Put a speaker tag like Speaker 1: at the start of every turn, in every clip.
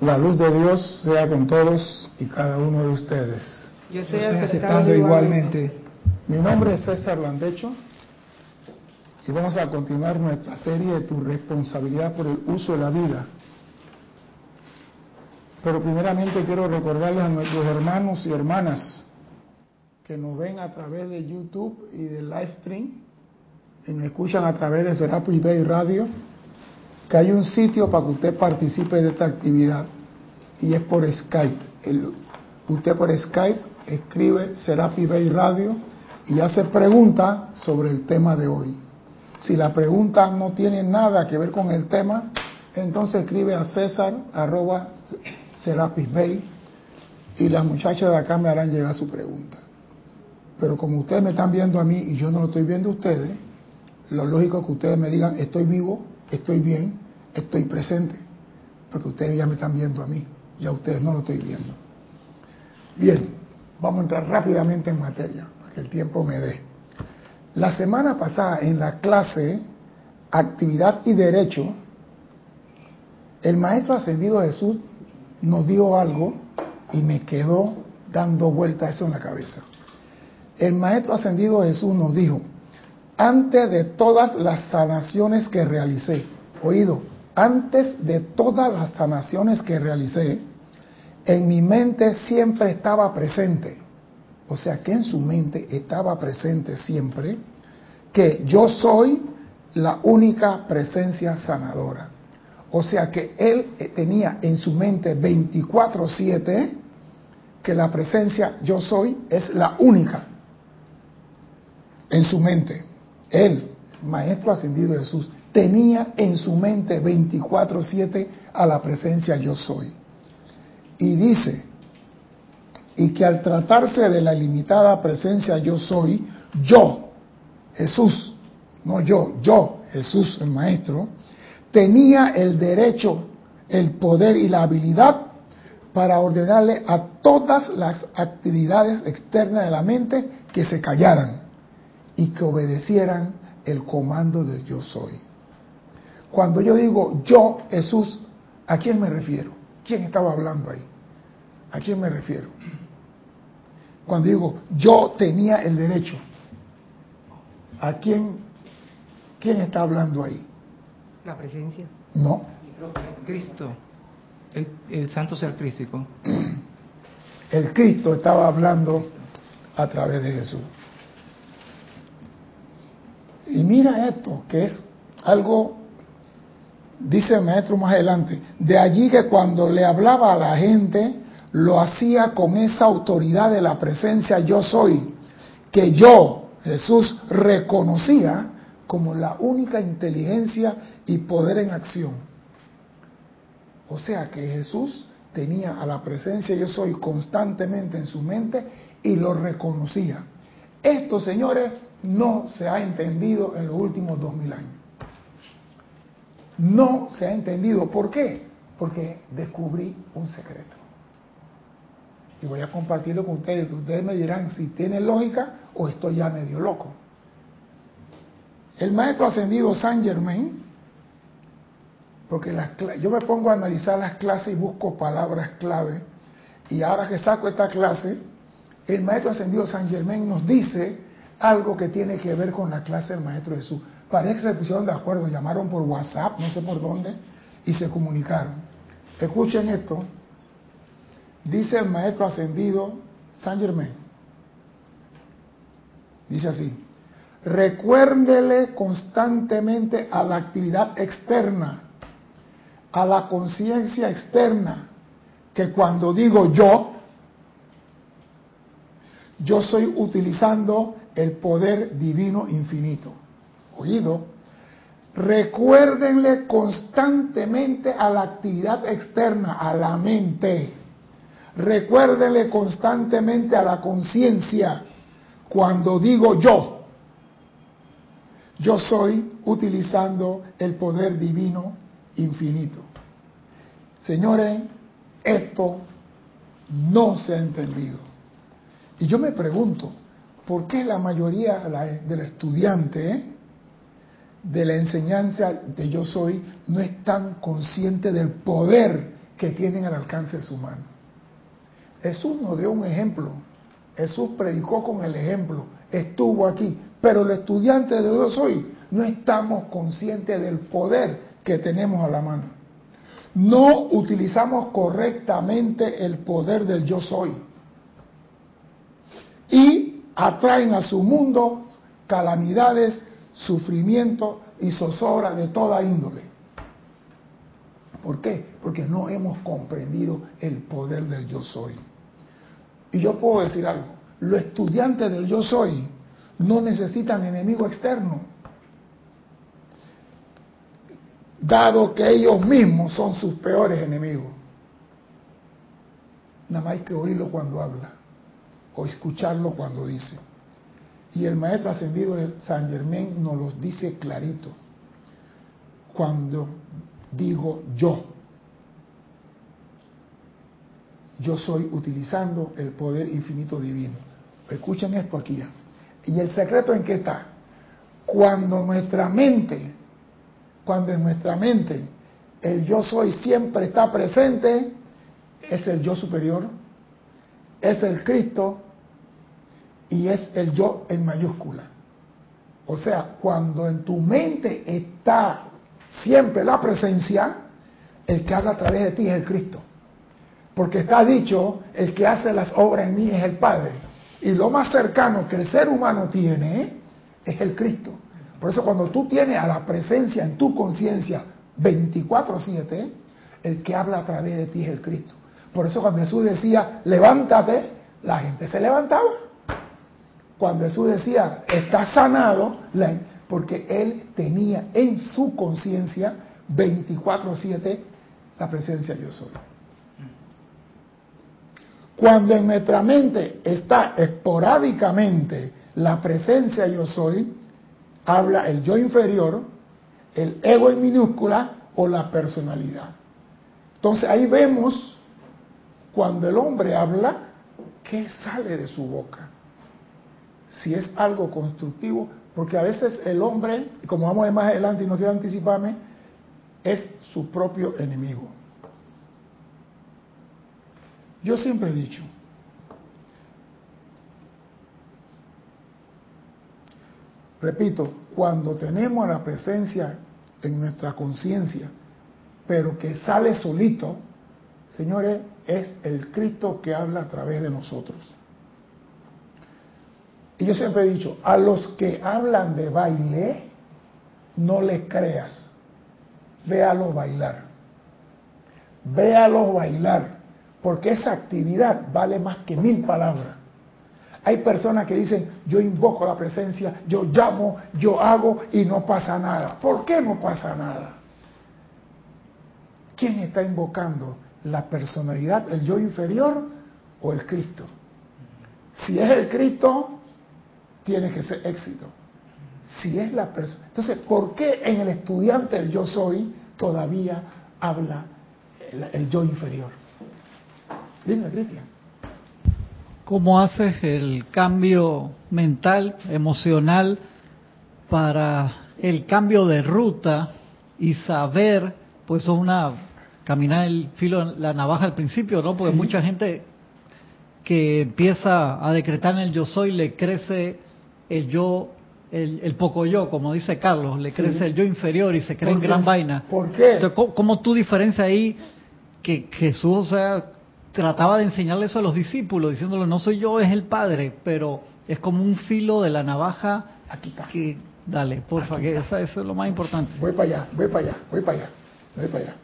Speaker 1: La luz de Dios sea con todos y cada uno de ustedes.
Speaker 2: Yo estoy, aceptando, igualmente.
Speaker 1: Mi nombre es César Landecho y vamos a continuar nuestra serie de tu responsabilidad por el uso de la vida. Pero primeramente quiero recordarles a nuestros hermanos y hermanas que nos ven a través de YouTube y de Livestream y nos escuchan a través de Serapis Bay Radio que hay un sitio para que usted participe de esta actividad y es por Skype. usted por Skype escribe Serapi Bay Radio y hace preguntas sobre el tema de hoy. Si la pregunta no tiene nada que ver con el tema, entonces escribe a César arroba Serapis Bay y las muchachas de acá me harán llegar su pregunta. Pero como ustedes me están viendo a mí y yo no lo estoy viendo a ustedes, lo lógico es que ustedes me digan estoy vivo, estoy bien, estoy presente, porque ustedes ya me están viendo a mí, ya ustedes no lo estoy viendo. Bien, vamos a entrar rápidamente en materia, para que el tiempo me dé. La semana pasada en la clase Actividad y Derecho, el Maestro Ascendido Jesús nos dio algo y me quedó dando vuelta eso en la cabeza. El Maestro Ascendido Jesús nos dijo, antes de todas las sanaciones que realicé, oído, antes de todas las sanaciones que realicé, en mi mente siempre estaba presente, o sea que en su mente estaba presente siempre, que yo soy la única presencia sanadora. O sea que él tenía en su mente 24/7 que la presencia yo soy es la única en su mente. Él, Maestro Ascendido Jesús, tenía en su mente 24/7 a la presencia yo soy. Y dice, y que al tratarse de la limitada presencia yo soy, yo, Jesús, no yo, yo, Jesús el Maestro, tenía el derecho, el poder y la habilidad para ordenarle a todas las actividades externas de la mente que se callaran y que obedecieran el comando del yo soy. Cuando yo digo yo, Jesús, ¿a quién me refiero? ¿Quién estaba hablando ahí? ¿A quién me refiero? Cuando digo yo tenía el derecho, ¿a quién, quién está hablando ahí?
Speaker 2: La presencia.
Speaker 1: No.
Speaker 2: Cristo, el, el santo ser crístico.
Speaker 1: El Cristo estaba hablando a través de Jesús. Y mira esto, que es algo dice el maestro más adelante, de allí que cuando le hablaba a la gente, lo hacía con esa autoridad de la presencia yo soy, que yo, Jesús, reconocía como la única inteligencia y poder en acción. O sea que Jesús tenía a la presencia yo soy constantemente en su mente y lo reconocía. Esto, señores, no se ha entendido en los últimos dos mil años no se ha entendido. ¿Por qué? Porque descubrí un secreto. Y voy a compartirlo con ustedes. Ustedes me dirán si tiene lógica o estoy ya medio loco. El maestro ascendido Saint Germain, porque yo me pongo a analizar las clases y busco palabras clave, y ahora que saco esta clase, el maestro ascendido Saint Germain nos dice algo que tiene que ver con la clase del maestro Jesús. Parece que se pusieron de acuerdo, llamaron por WhatsApp, no sé por dónde, y se comunicaron. Escuchen esto. Dice el maestro ascendido Saint Germain. Dice así. Recuérdele constantemente a la actividad externa, a la conciencia externa, que cuando digo yo, yo estoy utilizando el poder divino infinito recuérdenle constantemente a la actividad externa, a la mente. Recuérdenle constantemente a la conciencia cuando digo yo. Yo soy utilizando el poder divino infinito. Señores, esto no se ha entendido. Y yo me pregunto, ¿por qué la mayoría de los estudiantes de la enseñanza de yo soy no es tan consciente del poder que tienen al alcance de su mano. Jesús nos dio un ejemplo. Jesús predicó con el ejemplo. Estuvo aquí. Pero el estudiante de Dios hoy no estamos conscientes del poder que tenemos a la mano. No utilizamos correctamente el poder del yo soy. Y atraen a su mundo calamidades, sufrimiento y zozobra de toda índole. ¿Por qué? Porque no hemos comprendido el poder del yo soy. Y yo puedo decir algo, los estudiantes del yo soy no necesitan enemigo externo, dado que ellos mismos son sus peores enemigos. Nada más hay que oírlo cuando habla o escucharlo cuando dice. Y el maestro ascendido de San Germán nos los dice clarito. Cuando digo yo, yo soy utilizando el poder infinito divino. Escuchen esto aquí. ¿Y el secreto en qué está? Cuando nuestra mente, cuando en nuestra mente el yo soy siempre está presente, es el yo superior, es el Cristo y es el yo en mayúscula. O sea, cuando en tu mente está siempre la presencia, el que habla a través de ti es el Cristo. Porque está dicho, el que hace las obras en mí es el Padre. Y lo más cercano que el ser humano tiene es el Cristo. Por eso cuando tú tienes a la presencia en tu conciencia 24/7, el que habla a través de ti es el Cristo. Por eso cuando Jesús decía, levántate, la gente se levantaba. Cuando Jesús decía, está sanado, porque él tenía en su conciencia 24/7 la presencia yo soy. Cuando en nuestra mente está esporádicamente la presencia yo soy, habla el yo inferior, el ego en minúscula o la personalidad. Entonces ahí vemos cuando el hombre habla, ¿qué sale de su boca? Si es algo constructivo, porque a veces el hombre, como vamos ver más adelante y no quiero anticiparme, es su propio enemigo. Yo siempre he dicho, repito, cuando tenemos la presencia en nuestra conciencia, pero que sale solito, señores, es el Cristo que habla a través de nosotros. Y yo siempre he dicho, a los que hablan de baile, no les creas, véalos bailar, véalos bailar porque esa actividad vale más que mil palabras. Hay personas que dicen, yo invoco la presencia, yo llamo, yo hago y no pasa nada. ¿Por qué no pasa nada? ¿Quién está invocando? ¿La personalidad, el yo inferior o el Cristo? Si es el Cristo, tiene que ser éxito. Si es la persona. Entonces, ¿por qué en el estudiante el yo soy todavía habla el yo inferior? Dime, Cristian.
Speaker 3: ¿Cómo haces el cambio mental, emocional, para el cambio de ruta y saber, pues es una caminar el filo, la navaja al principio, ¿no? Porque mucha gente que empieza a decretar en el yo soy le crece el yo, el, poco yo, como dice Carlos, le crece el yo inferior y se cree en gran vaina.
Speaker 1: ¿Por qué?
Speaker 3: Entonces, ¿cómo, tú diferencias ahí que Jesús, o sea, trataba de enseñarle eso a los discípulos, diciéndole, no soy yo, es el Padre, pero es como un filo de la navaja.
Speaker 1: Aquí está.
Speaker 3: Que, dale, porfa, que eso es lo más importante.
Speaker 1: Voy para allá, voy para allá, voy para allá, voy para allá.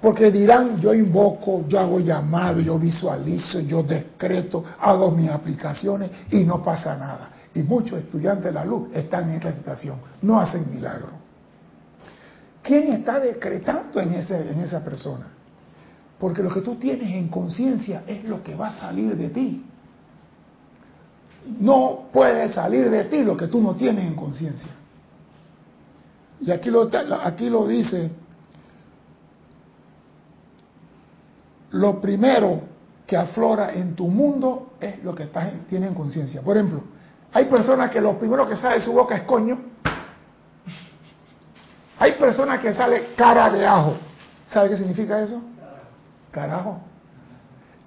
Speaker 1: Porque dirán, yo invoco, yo hago llamado, yo visualizo, yo decreto, hago mis aplicaciones y no pasa nada. Y muchos estudiantes de la luz están en esta situación, no hacen milagro. ¿Quién está decretando en, esa persona? Porque lo que tú tienes en conciencia es lo que va a salir de ti. No puede salir de ti lo que tú no tienes en conciencia. Y aquí lo, aquí lo dice, lo primero que aflora en tu mundo es lo que estás, tienes en conciencia. Por ejemplo, hay personas que lo primero que sale de su boca es coño. Hay personas que sale cara de ajo. ¿Sabe qué significa eso? carajo.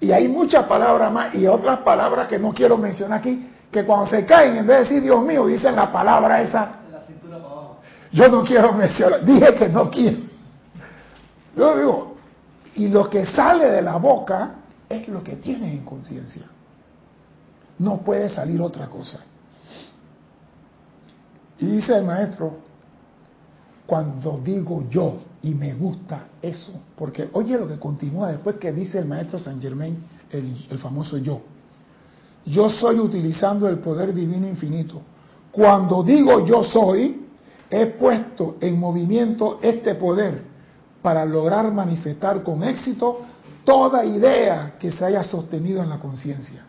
Speaker 1: Y hay muchas palabras más y otras palabras que no quiero mencionar aquí, que cuando se caen, en vez de decir Dios mío, dicen la palabra esa. Yo no quiero mencionar, dije que no quiero. Yo digo, y lo que sale de la boca es lo que tienes en conciencia. No puede salir otra cosa. Y dice el maestro, cuando digo yo, y me gusta eso, porque oye lo que continúa después que dice el maestro Saint Germain, el, el famoso yo. Yo soy utilizando el poder divino infinito. Cuando digo yo soy, he puesto en movimiento este poder para lograr manifestar con éxito toda idea que se haya sostenido en la conciencia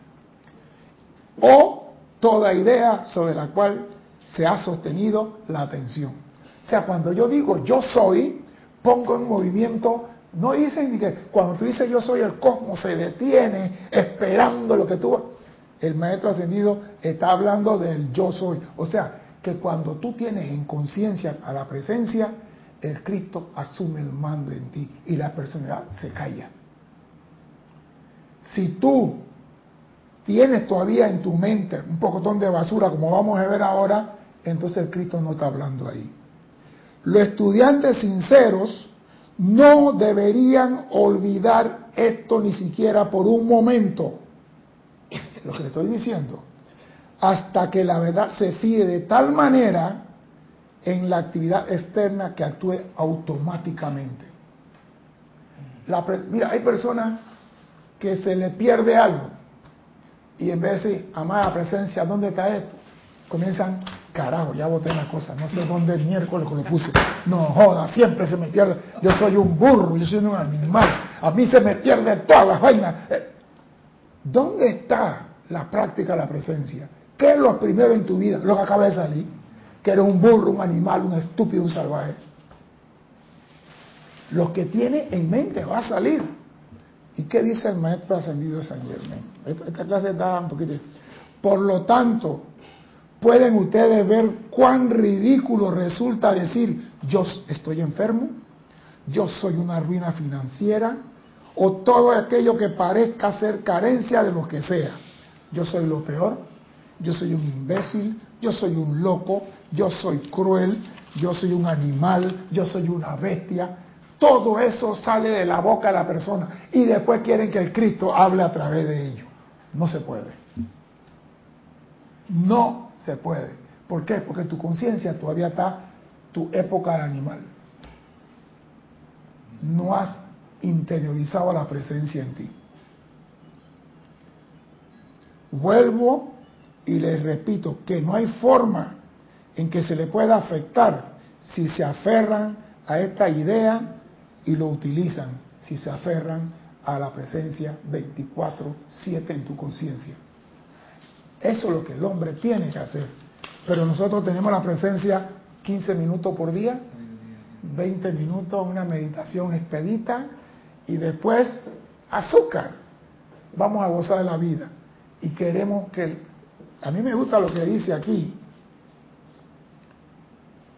Speaker 1: o toda idea sobre la cual se ha sostenido la atención. O sea, cuando yo digo yo soy, pongo en movimiento, no dicen que cuando tú dices yo soy el cosmos se detiene esperando lo que tú... El maestro ascendido está hablando del yo soy. O sea, que cuando tú tienes en conciencia a la presencia, el Cristo asume el mando en ti y la personalidad se calla. Si tú tienes todavía en tu mente un pocotón de basura, como vamos a ver ahora, entonces Cristo no está hablando ahí. Los estudiantes sinceros no deberían olvidar esto ni siquiera por un momento. Lo que le estoy diciendo. Hasta que la verdad se fíe de tal manera en la actividad externa que actúe automáticamente. mira, hay personas que se le pierde algo y en vez de decir, amada presencia, ¿dónde está esto? Comienzan, carajo, ya boté la cosa, no sé dónde el miércoles lo puse. No joda, siempre se me pierde. Yo soy un burro, yo soy un animal. A mí se me pierde todas las vainas. Eh, ¿Dónde está la práctica de la presencia? ¿Qué es lo primero en tu vida? Lo que acaba de salir. Que eres un burro, un animal, un estúpido, un salvaje. Lo que tiene en mente va a salir. ¿Y qué dice el maestro ascendido San Germán? Esta, clase está un poquito. Por lo tanto, pueden ustedes ver cuán ridículo resulta decir yo estoy enfermo, yo soy una ruina financiera, o todo aquello que parezca ser carencia de lo que sea. Yo soy lo peor, yo soy un imbécil, yo soy un loco, yo soy cruel, yo soy un animal, yo soy una bestia, todo eso sale de la boca de la persona y después quieren que el Cristo hable a través de ello. No se puede. No se puede. ¿Por qué? Porque tu conciencia todavía está tu época de animal. No has interiorizado la presencia en ti. Vuelvo y les repito que no hay forma en que se le pueda afectar si se aferran a esta idea y lo utilizan si se aferran a la presencia 24/7 en tu conciencia. Eso es lo que el hombre tiene que hacer. Pero nosotros tenemos la presencia 15 minutos por día, 20 minutos, una meditación expedita y después azúcar. Vamos a gozar de la vida. Y queremos que... A mí me gusta lo que dice aquí.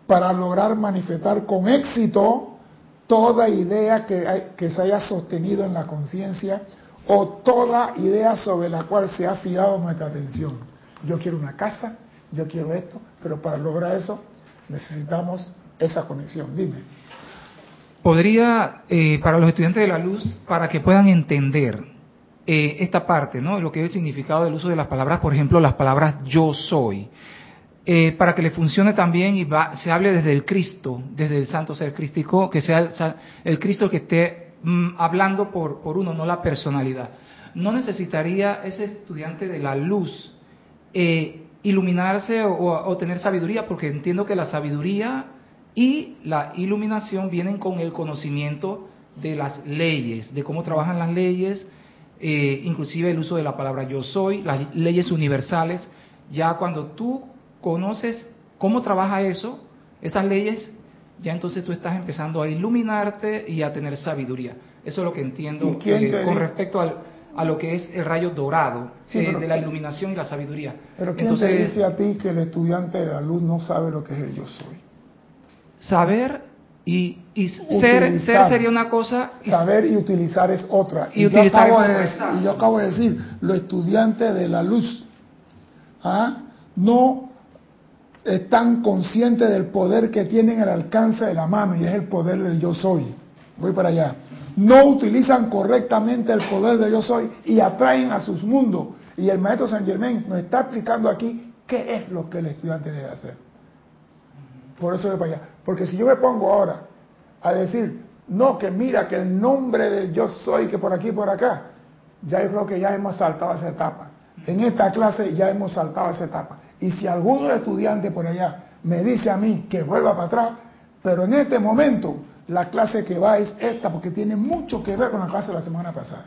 Speaker 1: Para lograr manifestar con éxito toda idea que, que se haya sostenido en la conciencia o toda idea sobre la cual se ha fiado nuestra atención. Yo quiero una casa, yo quiero esto, pero para lograr eso necesitamos esa conexión. Dime.
Speaker 2: Podría, eh, para los estudiantes de la luz, para que puedan entender eh, esta parte, ¿no? Lo que es el significado del uso de las palabras, por ejemplo, las palabras yo soy. Eh, para que le funcione también y se hable desde el Cristo, desde el santo ser crístico, que sea el, Cristo que esté mm, hablando por, por, uno, no la personalidad. No necesitaría ese estudiante de la luz eh, iluminarse o, tener sabiduría, porque entiendo que la sabiduría y la iluminación vienen con el conocimiento de las leyes, de cómo trabajan las leyes, eh, inclusive el uso de la palabra yo soy, las leyes universales. Ya cuando tú conoces cómo trabaja eso, esas leyes, ya entonces tú estás empezando a iluminarte y a tener sabiduría. Eso es lo que entiendo eh, con respecto al, a lo que es el rayo dorado eh, de la iluminación y la sabiduría.
Speaker 1: Pero ¿quién te dice a ti que el estudiante de la luz no sabe lo que es el yo soy?
Speaker 2: Saber y y ser, ser sería una cosa.
Speaker 1: saber y utilizar es otra.
Speaker 2: Y,
Speaker 1: yo acabo de, y yo acabo de decir, los estudiantes de la luz ¿ah? no están conscientes del poder que tienen al alcance de la mano y es el poder del yo soy. Voy para allá. No utilizan correctamente el poder del yo soy y atraen a sus mundos. Y el maestro San Germán nos está explicando aquí qué es lo que el estudiante debe hacer. Por eso voy para allá. Porque si yo me pongo ahora a decir, no, que mira que el nombre del yo soy, que por aquí por acá, ya yo creo que ya hemos saltado esa etapa. En esta clase ya hemos saltado esa etapa. Y si alguno estudiante por allá me dice a mí que vuelva para atrás, pero en este momento la clase que va es esta, porque tiene mucho que ver con la clase de la semana pasada.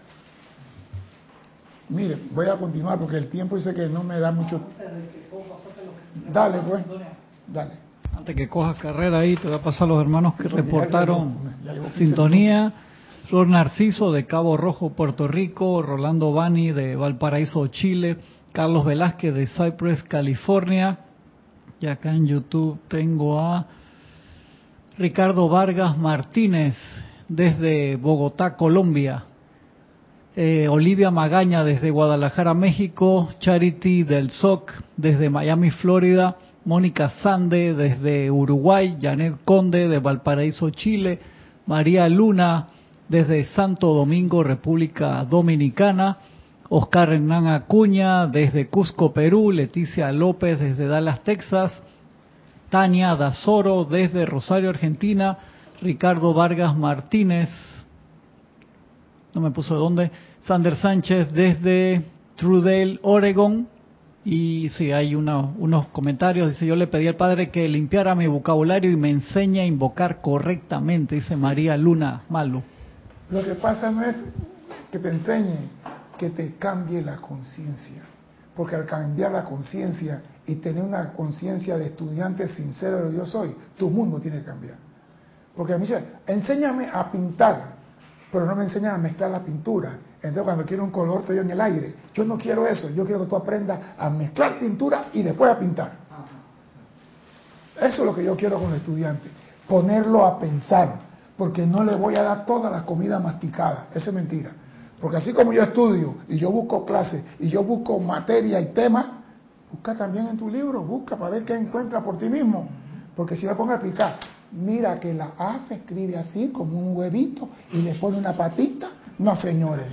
Speaker 1: Mire, voy a continuar porque el tiempo dice que no me da mucho. Dale, pues. Dale.
Speaker 3: Antes que cojas carrera ahí, te voy a pasar los hermanos que reportaron sintonía. Flor Narciso de Cabo Rojo, Puerto Rico, Rolando Bani de Valparaíso, Chile, Carlos Velázquez de Cypress, California. Y acá en YouTube tengo a Ricardo Vargas Martínez desde Bogotá, Colombia. Eh, Olivia Magaña desde Guadalajara, México. Charity del SOC desde Miami, Florida. Mónica Sande desde Uruguay. Janet Conde de Valparaíso, Chile. María Luna desde Santo Domingo, República Dominicana. Oscar Hernán Acuña desde Cusco, Perú, Leticia López desde Dallas, Texas, Tania Dazoro desde Rosario, Argentina, Ricardo Vargas Martínez, no me puso de dónde, Sander Sánchez desde Trudell, Oregon, y si hay unos comentarios, dice yo le pedí al padre que limpiara mi vocabulario y me enseñe a invocar correctamente, dice María Luna Malo.
Speaker 1: Lo que pasa no es que te enseñe, que te cambie la conciencia. Porque al cambiar la conciencia y tener una conciencia de estudiante sincero de lo que yo soy, tu mundo tiene que cambiar. Porque me dice, enséñame a pintar, pero no me enseñas a mezclar la pintura. Entonces cuando quiero un color estoy en el aire. Yo no quiero eso, yo quiero que tú aprendas a mezclar pintura y después a pintar. Eso es lo que yo quiero con el estudiante, ponerlo a pensar, porque no le voy a dar toda la comida masticada, eso es mentira. Porque así como yo estudio y yo busco clases y yo busco materia y tema, busca también en tu libro, busca para ver qué encuentra por ti mismo. Porque si me pongo a explicar, mira que la A se escribe así, como un huevito, y le pone una patita. No, señores,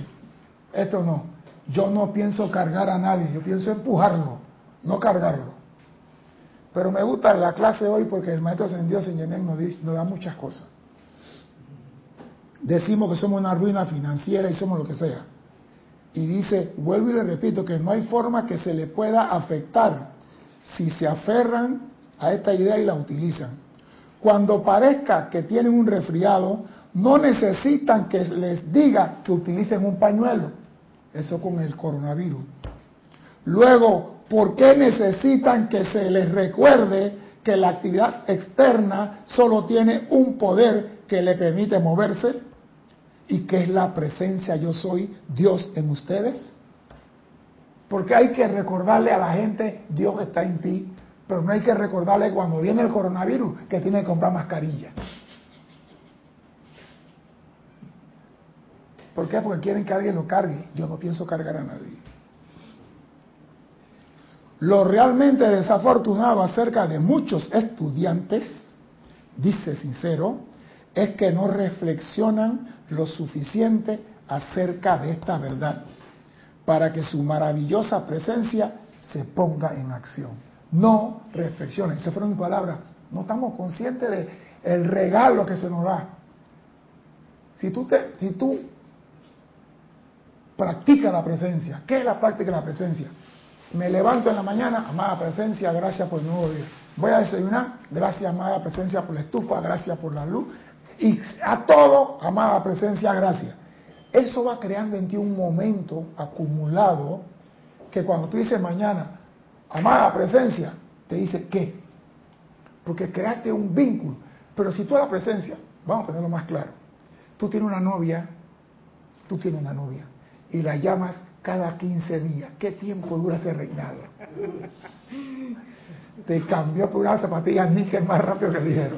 Speaker 1: esto no. Yo no pienso cargar a nadie, yo pienso empujarlo, no cargarlo. Pero me gusta la clase hoy porque el maestro ascendido Señor nos, nos da muchas cosas decimos que somos una ruina financiera y somos lo que sea. Y dice, vuelvo y le repito, que no hay forma que se le pueda afectar si se aferran a esta idea y la utilizan. Cuando parezca que tienen un resfriado, no necesitan que les diga que utilicen un pañuelo. Eso con el coronavirus. Luego, ¿por qué necesitan que se les recuerde que la actividad externa solo tiene un poder que le permite moverse? Y qué es la presencia yo soy Dios en ustedes. Porque hay que recordarle a la gente, Dios está en ti, pero no hay que recordarle cuando viene el coronavirus que tiene que comprar mascarilla. ¿Por qué? Porque quieren que alguien lo cargue. Yo no pienso cargar a nadie. Lo realmente desafortunado acerca de muchos estudiantes, dice sincero, es que no reflexionan lo suficiente acerca de esta verdad para que su maravillosa presencia se ponga en acción. No reflexionen, se fueron mis palabras, no estamos conscientes de el regalo que se nos da. Si tú, te, si tú practicas la presencia, ¿qué es la práctica de la presencia? Me levanto en la mañana, amada presencia, gracias por el nuevo día. Voy a desayunar, gracias amada presencia por la estufa, gracias por la luz, y a todo, amada presencia, gracias. Eso va creando en ti un momento acumulado que cuando tú dices mañana, amada presencia, te dice qué. Porque creaste un vínculo. Pero si tú a la presencia, vamos a ponerlo más claro, tú tienes una novia, tú tienes una novia y la llamas cada 15 días. ¿Qué tiempo dura ese reinado? Te cambió por una zapatilla níquel más rápido que ligero.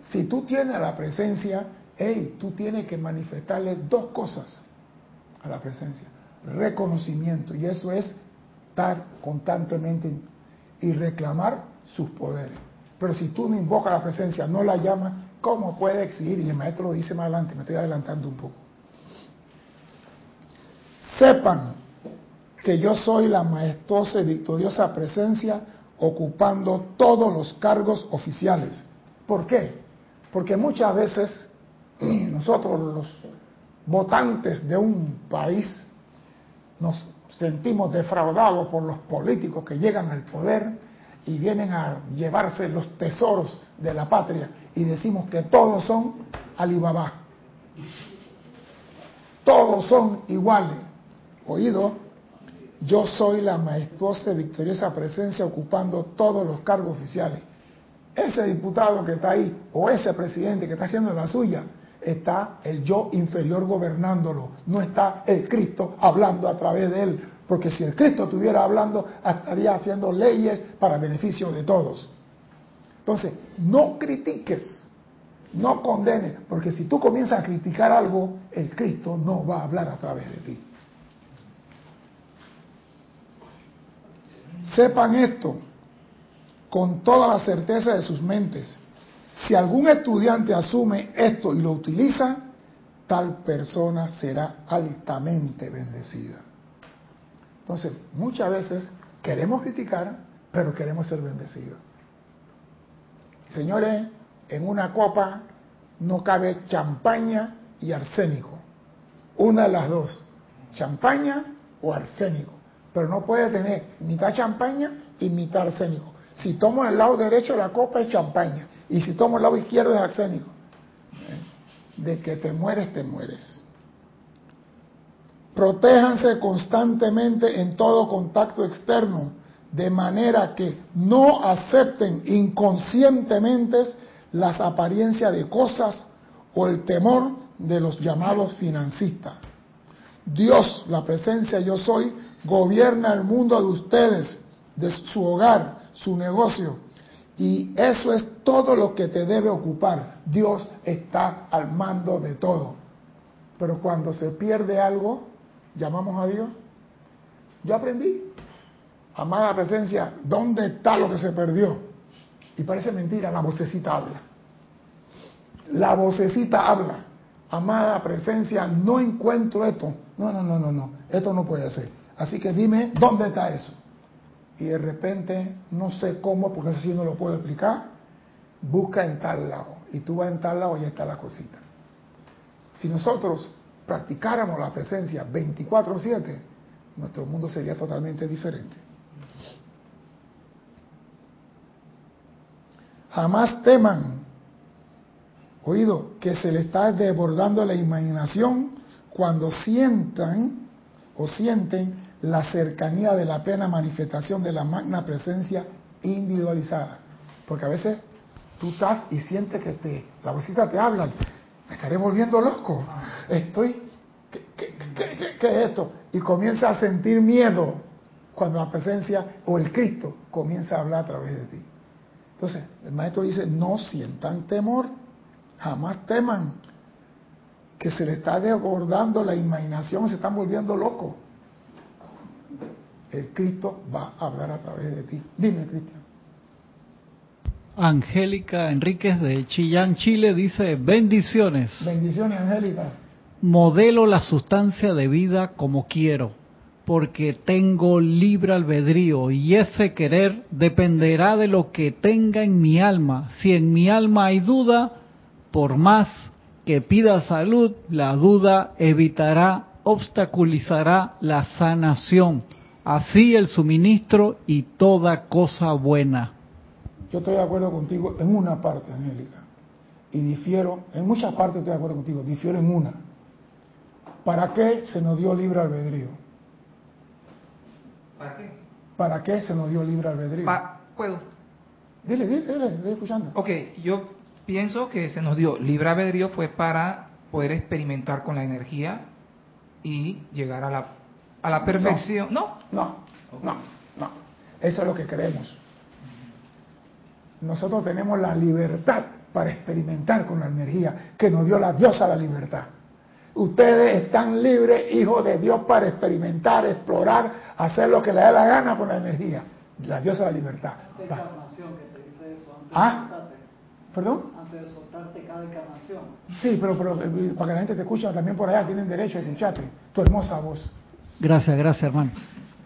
Speaker 1: Si tú tienes la presencia, hey, tú tienes que manifestarle dos cosas a la presencia. Reconocimiento, y eso es estar constantemente y reclamar sus poderes. Pero si tú no invocas la presencia, no la llamas, ¿cómo puede exigir? Y el maestro lo dice más adelante, me estoy adelantando un poco. Sepan que yo soy la majestuosa y victoriosa presencia ocupando todos los cargos oficiales. ¿Por qué? Porque muchas veces nosotros los votantes de un país nos sentimos defraudados por los políticos que llegan al poder y vienen a llevarse los tesoros de la patria y decimos que todos son Alibaba. Todos son iguales. Oído, yo soy la majestuosa y victoriosa presencia ocupando todos los cargos oficiales. Ese diputado que está ahí o ese presidente que está haciendo la suya, está el yo inferior gobernándolo, no está el Cristo hablando a través de él, porque si el Cristo estuviera hablando, estaría haciendo leyes para beneficio de todos. Entonces, no critiques, no condenes, porque si tú comienzas a criticar algo, el Cristo no va a hablar a través de ti. Sepan esto con toda la certeza de sus mentes. Si algún estudiante asume esto y lo utiliza, tal persona será altamente bendecida. Entonces, muchas veces queremos criticar, pero queremos ser bendecidos. Señores, en una copa no cabe champaña y arsénico. Una de las dos, champaña o arsénico. Pero no puede tener mitad champaña y mitad arsénico. Si tomo el lado derecho de la copa es champaña y si tomo el lado izquierdo es arsénico. De que te mueres, te mueres. Protéjanse constantemente en todo contacto externo, de manera que no acepten inconscientemente las apariencias de cosas o el temor de los llamados financistas. Dios, la presencia yo soy, gobierna el mundo de ustedes, de su hogar, su negocio. Y eso es todo lo que te debe ocupar. Dios está al mando de todo. Pero cuando se pierde algo, llamamos a Dios. Yo aprendí. Amada presencia, ¿dónde está lo que se perdió? Y parece mentira, la vocecita habla. La vocecita habla. Amada presencia, no encuentro esto. No, no, no, no, no. Esto no puede ser. Así que dime, ¿dónde está eso? Y de repente, no sé cómo, porque eso sí no lo puedo explicar, busca en tal lado. Y tú vas en tal lado y está la cosita. Si nosotros practicáramos la presencia 24/7, nuestro mundo sería totalmente diferente. Jamás teman, oído, que se le está desbordando la imaginación cuando sientan o sienten la cercanía de la plena manifestación de la magna presencia individualizada. Porque a veces tú estás y sientes que te, la vocita te habla, me estaré volviendo loco, estoy, ¿qué, es esto? Y comienza a sentir miedo cuando la presencia o el Cristo comienza a hablar a través de ti. Entonces, el maestro dice, no sientan temor, jamás teman, que se le está desbordando la imaginación, se están volviendo locos el Cristo va a hablar a través de ti. Dime, Cristian.
Speaker 3: Angélica Enríquez de Chillán, Chile, dice, bendiciones.
Speaker 1: Bendiciones, Angélica.
Speaker 3: Modelo la sustancia de vida como quiero, porque tengo libre albedrío y ese querer dependerá de lo que tenga en mi alma. Si en mi alma hay duda, por más que pida salud, la duda evitará, obstaculizará la sanación así el suministro y toda cosa buena.
Speaker 1: Yo estoy de acuerdo contigo en una parte, Angélica, y difiero, en muchas partes estoy de acuerdo contigo, difiero en una. ¿Para qué se nos dio libre albedrío?
Speaker 2: ¿Para qué?
Speaker 1: ¿Para qué se nos dio libre albedrío?
Speaker 2: ¿Puedo?
Speaker 1: Dile, dile, dile, estoy escuchando.
Speaker 2: Ok, yo pienso que se nos dio libre albedrío fue para poder experimentar con la energía y llegar a la a la perfección.
Speaker 1: No, no, no, no. Eso es lo que creemos. Nosotros tenemos la libertad para experimentar con la energía que nos dio la diosa de la libertad. Ustedes están libres, hijos de Dios, para experimentar, explorar, hacer lo que le dé la gana con la energía. La diosa de la libertad. ¿Ah? ¿Perdón? Antes de soltarte cada encarnación. Sí, pero, pero eh, para que la gente te escuche también por allá, tienen derecho a escucharte. Tu hermosa voz.
Speaker 3: Gracias, gracias, hermano.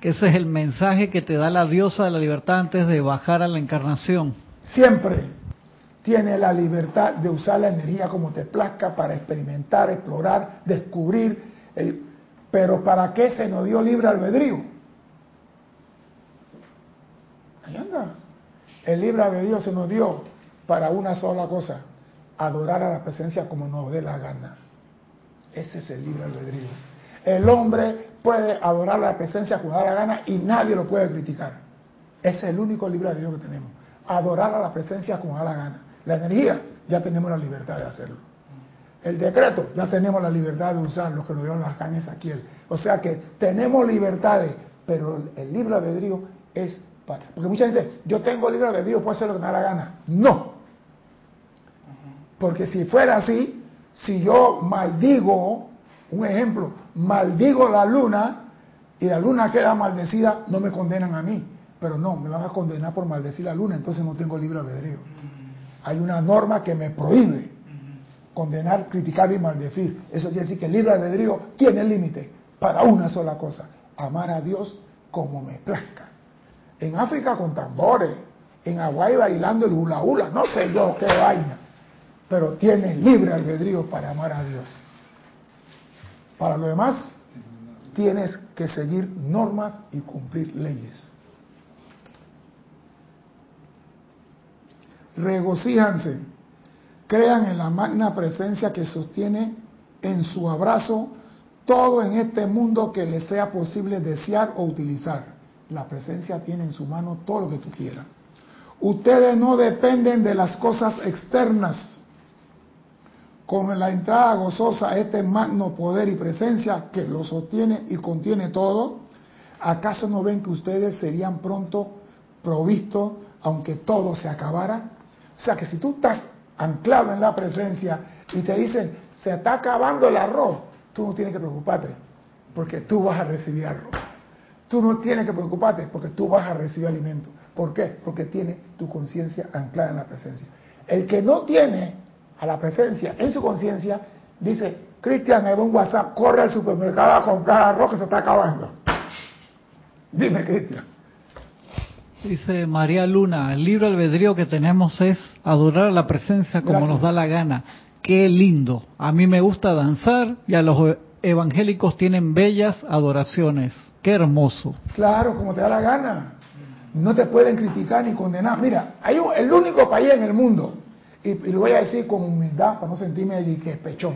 Speaker 3: Que ese es el mensaje que te da la diosa de la libertad antes de bajar a la encarnación.
Speaker 1: Siempre tiene la libertad de usar la energía como te plazca para experimentar, explorar, descubrir. Eh, pero ¿para qué se nos dio libre albedrío? Ahí anda. El libre albedrío se nos dio para una sola cosa, adorar a la presencia como nos dé la gana. Ese es el libre albedrío. El hombre puede adorar la presencia como da la gana y nadie lo puede criticar. Es el único libre albedrío que tenemos. Adorar a la presencia como da la gana. La energía, ya tenemos la libertad de hacerlo. El decreto, ya tenemos la libertad de usar lo que nos dieron las cañas aquí. O sea que tenemos libertades, pero el libre albedrío es para. Porque mucha gente, yo tengo libre albedrío, puedo hacer lo que me da la gana. No. Porque si fuera así, si yo maldigo, un ejemplo, maldigo la luna y la luna queda maldecida, no me condenan a mí. Pero no, me van a condenar por maldecir la luna, entonces no tengo libre albedrío. Hay una norma que me prohíbe condenar, criticar y maldecir. Eso quiere decir que el libre albedrío tiene límite para una sola cosa, amar a Dios como me plazca. En África con tambores, en Hawái bailando el hula hula, no sé yo qué vaina, pero tiene libre albedrío para amar a Dios. Para lo demás, tienes que seguir normas y cumplir leyes. regocíjanse, crean en la magna presencia que sostiene en su abrazo todo en este mundo que les sea posible desear o utilizar. La presencia tiene en su mano todo lo que tú quieras. Ustedes no dependen de las cosas externas. Con la entrada gozosa este magno poder y presencia que lo sostiene y contiene todo, ¿acaso no ven que ustedes serían pronto provistos aunque todo se acabara? O sea que si tú estás anclado en la presencia y te dicen, se está acabando el arroz, tú no tienes que preocuparte, porque tú vas a recibir arroz. Tú no tienes que preocuparte, porque tú vas a recibir alimento. ¿Por qué? Porque tiene tu conciencia anclada en la presencia. El que no tiene a la presencia en su conciencia, dice, Cristian, hay un WhatsApp, corre al supermercado a comprar arroz que se está acabando. Dime, Cristian.
Speaker 3: Dice María Luna, el libro albedrío que tenemos es adorar a la presencia como nos da la gana. Qué lindo. A mí me gusta danzar y a los evangélicos tienen bellas adoraciones. Qué hermoso.
Speaker 1: Claro, como te da la gana. No te pueden criticar ni condenar. Mira, hay el único país en el mundo, y, lo voy a decir con humildad para no sentirme de que pechón,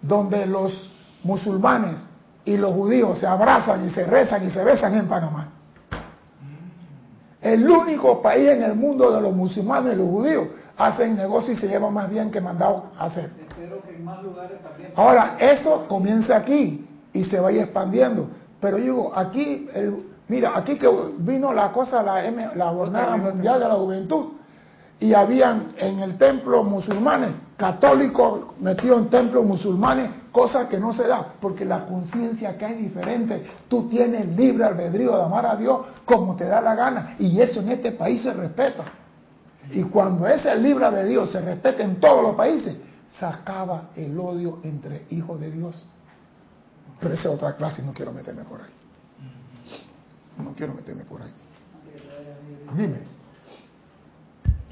Speaker 1: donde los musulmanes y los judíos se abrazan y se rezan y se besan en Panamá. El único país en el mundo de los musulmanes y los judíos hacen negocio y se llevan más bien que mandado a hacer. Ahora, eso comienza aquí y se vaya expandiendo. Pero digo, aquí, el, mira, aquí que vino la cosa, la, la Jornada Mundial de la Juventud, y habían en el templo musulmanes, católicos metidos en templos musulmanes, cosa que no se da, porque la conciencia acá es diferente. Tú tienes libre albedrío de amar a Dios como te da la gana, y eso en este país se respeta. Y cuando ese libre albedrío se respeta en todos los países, se acaba el odio entre hijos de Dios. Pero esa es otra clase y no quiero meterme por ahí. No quiero meterme por ahí. Dime.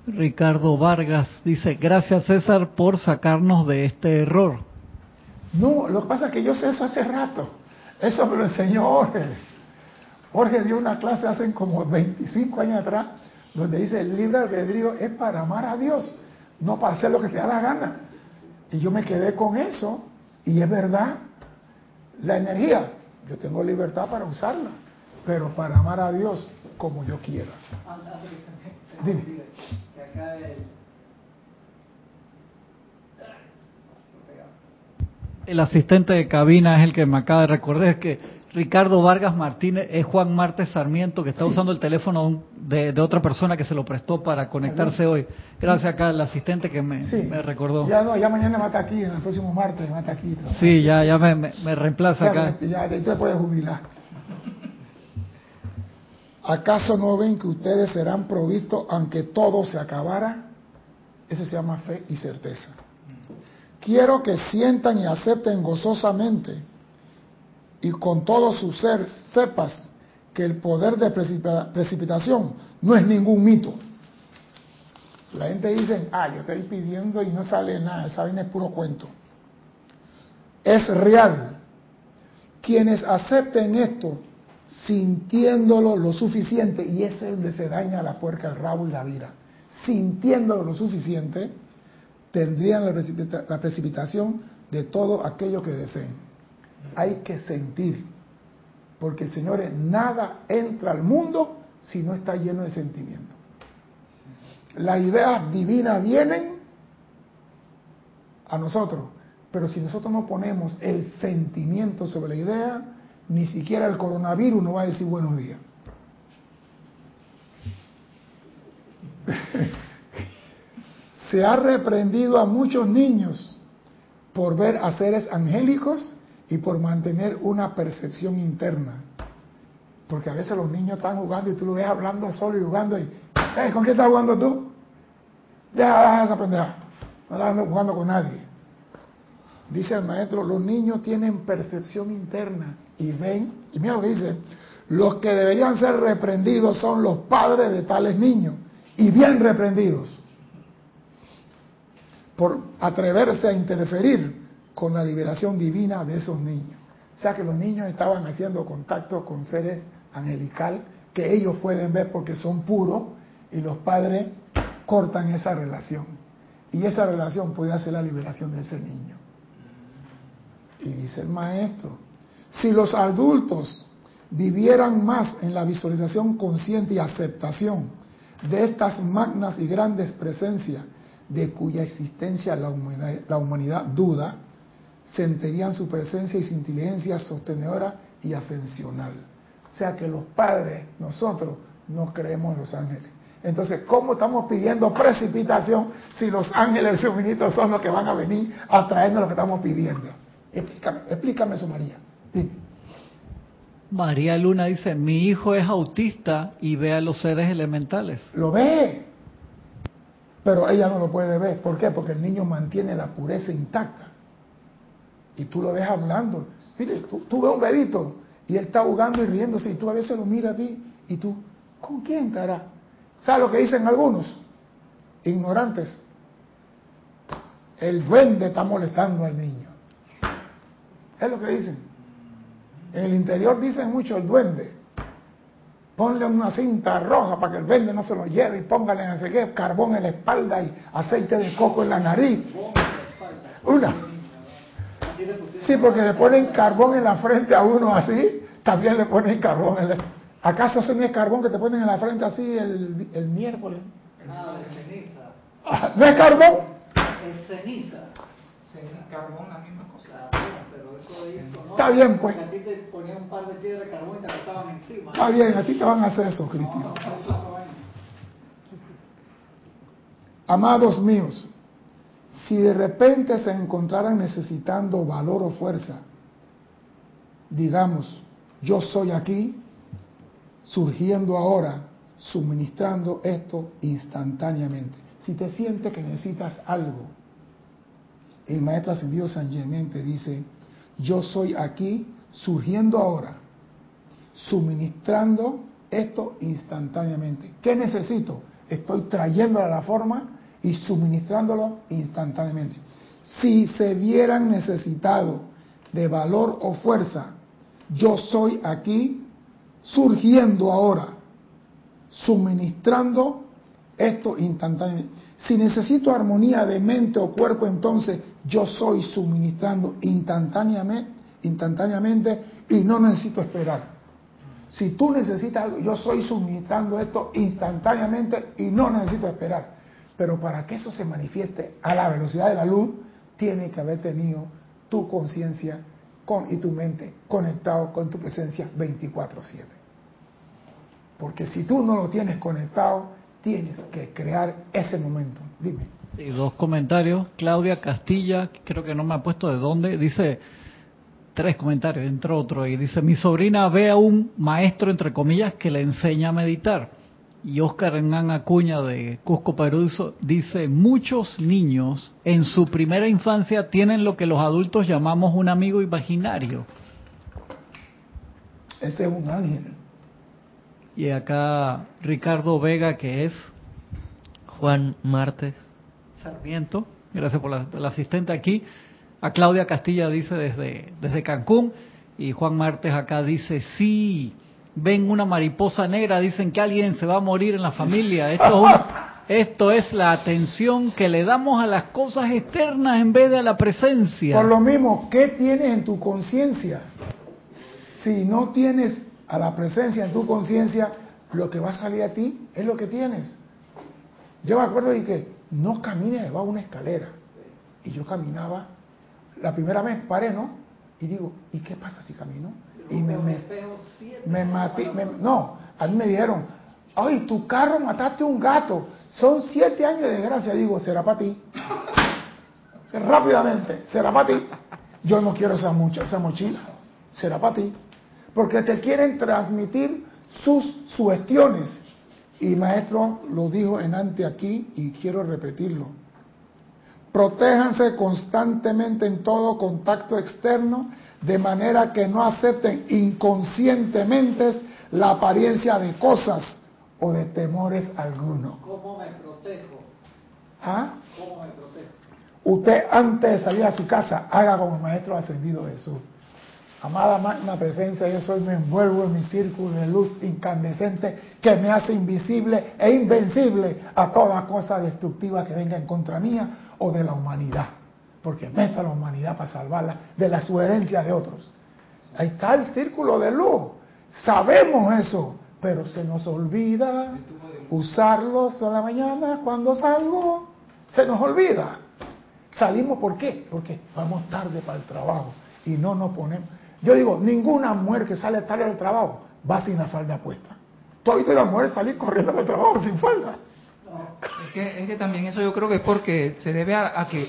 Speaker 3: Ricardo Vargas dice, gracias César por sacarnos de este error.
Speaker 1: No, lo que pasa es que yo sé eso hace rato. Eso me lo enseñó Jorge. Jorge dio una clase hace como 25 años atrás donde dice el libre albedrío es para amar a Dios, no para hacer lo que te da la gana. Y yo me quedé con eso y es verdad. La energía, yo tengo libertad para usarla, pero para amar a Dios como yo quiera. Dime.
Speaker 3: El... asistente de cabina es el que me acaba de recordar que Ricardo Vargas Martínez es Juan Marte Sarmiento que está usando el teléfono de, otra persona que se lo prestó para conectarse hoy. Gracias acá al asistente que me, recordó.
Speaker 1: Ya no, ya mañana va a estar aquí, el próximo martes va a estar aquí.
Speaker 3: Sí, ya, ya me, me, reemplaza acá.
Speaker 1: Ya, te puedes jubilar. ¿Acaso no ven que ustedes serán provistos aunque todo se acabara? Eso se llama fe y certeza. Quiero que sientan y acepten gozosamente y con todo su ser sepas que el poder de precipitación no es ningún mito. La gente dice, ah, yo estoy pidiendo y no sale nada, esa vaina es puro cuento. Es real. Quienes acepten esto sintiéndolo lo suficiente, y ese es donde se daña la puerca, el rabo y la vira, sintiéndolo lo suficiente, tendrían la precipitación de todo aquello que deseen. Hay que sentir, porque señores, nada entra al mundo si no está lleno de sentimiento. Las ideas divinas vienen a nosotros, pero si nosotros no ponemos el sentimiento sobre la idea, ni siquiera el coronavirus nos va a decir buenos días. Se ha reprendido a muchos niños por ver a seres angélicos y por mantener una percepción interna. Porque a veces los niños están jugando y tú lo ves hablando solo y jugando y, ¿con quién estás jugando tú? Deja esa pendeja. No estás jugando con nadie. Dice el maestro, los niños tienen percepción interna y ven, y mira lo que dice, los que deberían ser reprendidos son los padres de tales niños, y bien reprendidos, por atreverse a interferir con la liberación divina de esos niños. O sea que los niños estaban haciendo contacto con seres angelical que ellos pueden ver porque son puros y los padres cortan esa relación. Y esa relación puede hacer la liberación de ese niño. Y dice el maestro, si los adultos vivieran más en la visualización consciente y aceptación de estas magnas y grandes presencias de cuya existencia la humanidad, la humanidad duda, sentirían su presencia y su inteligencia sostenedora y ascensional. O sea que los padres, nosotros, no creemos en los ángeles. Entonces, ¿cómo estamos pidiendo precipitación si los ángeles y son los que van a venir a traernos lo que estamos pidiendo? Explícame, explícame eso, María.
Speaker 3: María Luna dice, mi hijo es autista y ve a los seres elementales.
Speaker 1: Lo ve, pero ella no lo puede ver. ¿Por qué? Porque el niño mantiene la pureza intacta. Y tú lo ves hablando. Mire, tú, ves un bebito y él está jugando y riéndose y tú a veces lo miras a ti y tú, ¿con quién estará? ¿Sabes lo que dicen algunos? Ignorantes. El duende está molestando al niño. Es lo que dicen. En el interior dicen mucho el duende. Ponle una cinta roja para que el duende no se lo lleve y póngale no sé qué, carbón en la espalda y aceite de coco en la nariz. Una. Sí, porque le ponen carbón en la frente a uno así, también le ponen carbón en la ¿Acaso ese no es carbón que te ponen en la frente así el, el miércoles?
Speaker 3: Ah, ceniza.
Speaker 1: Ah, ¿No es carbón?
Speaker 3: Es ceniza.
Speaker 2: Carbón, la misma cosa.
Speaker 1: Está bien, pues.
Speaker 3: A ti te ponían un par de piedras de carbón y te estaban encima.
Speaker 1: Está bien, a ti te van a hacer eso, Cristian. Amados míos, si de repente se encontraran necesitando valor o fuerza, digamos, yo soy aquí, surgiendo ahora, suministrando esto instantáneamente. Si te sientes que necesitas algo, el maestro ascendido San Germán te dice, yo soy aquí surgiendo ahora, suministrando esto instantáneamente. ¿Qué necesito? Estoy trayéndolo a la forma y suministrándolo instantáneamente. Si se vieran necesitado de valor o fuerza, yo soy aquí surgiendo ahora, suministrando esto instantáneamente. Si necesito armonía de mente o cuerpo, entonces yo soy suministrando instantáneamente, instantáneamente y no necesito esperar. Si tú necesitas algo, yo soy suministrando esto instantáneamente y no necesito esperar. Pero para que eso se manifieste a la velocidad de la luz, tiene que haber tenido tu conciencia con, y tu mente conectado con tu presencia 24/7. Porque si tú no lo tienes conectado, tienes que crear ese momento. Dime.
Speaker 3: Y dos comentarios. Claudia Castilla, creo que no me ha puesto de dónde, dice tres comentarios, entre otros, y dice, mi sobrina ve a un maestro, entre comillas, que le enseña a meditar. Y Oscar Hernán Acuña de Cusco, Perú, dice, muchos niños en su primera infancia tienen lo que los adultos llamamos un amigo imaginario.
Speaker 1: Ese es un ángel.
Speaker 3: Y acá Ricardo Vega, que es
Speaker 4: Juan Martes.
Speaker 3: Sarmiento, gracias por la, asistente aquí. A Claudia Castilla dice desde, desde Cancún. Y Juan Martes acá dice, sí, ven una mariposa negra, dicen que alguien se va a morir en la familia. Esto es, esto es la atención que le damos a las cosas externas en vez de a la presencia.
Speaker 1: Por lo mismo, ¿qué tienes en tu conciencia? Si no tienes a la presencia en tu conciencia, lo que va a salir a ti es lo que tienes. Yo me acuerdo de que no camine debajo de una escalera. Y yo caminaba, la primera vez paré, ¿no? Y digo, ¿y qué pasa si camino? Y me, me, me maté, me- no, a mí me dijeron, ay, tu carro mataste un gato, son siete años de desgracia. Digo, será para ti. Rápidamente, será para ti. Yo no quiero esa, mucha, esa mochila, será para ti. Porque te quieren transmitir sus sugestiones. Y maestro lo dijo en ante aquí y quiero repetirlo. Protéjanse constantemente en todo contacto externo de manera que no acepten inconscientemente la apariencia de cosas o de temores alguno.
Speaker 3: ¿Cómo me protejo?
Speaker 1: ¿Ah?
Speaker 3: ¿Cómo me protejo?
Speaker 1: Usted antes de salir a su casa, haga como el Maestro Ascendido Jesús. Amada magna presencia, yo soy, me envuelvo en mi círculo de luz incandescente que me hace invisible e invencible a toda cosa destructiva que venga en contra mía o de la humanidad. Porque meto a la humanidad para salvarla de la sugerencia de otros. Ahí está el círculo de luz. Sabemos eso, pero se nos olvida usarlo solo la mañana cuando salgo. Se nos olvida. Salimos ¿por qué? Porque vamos tarde para el trabajo y no nos ponemos. Yo digo, ninguna mujer que sale tarde del trabajo va sin la falda puesta. Tú has visto a la mujer salir corriendo al trabajo sin falda.
Speaker 2: Es que, es que también eso yo creo que es porque se debe a, a que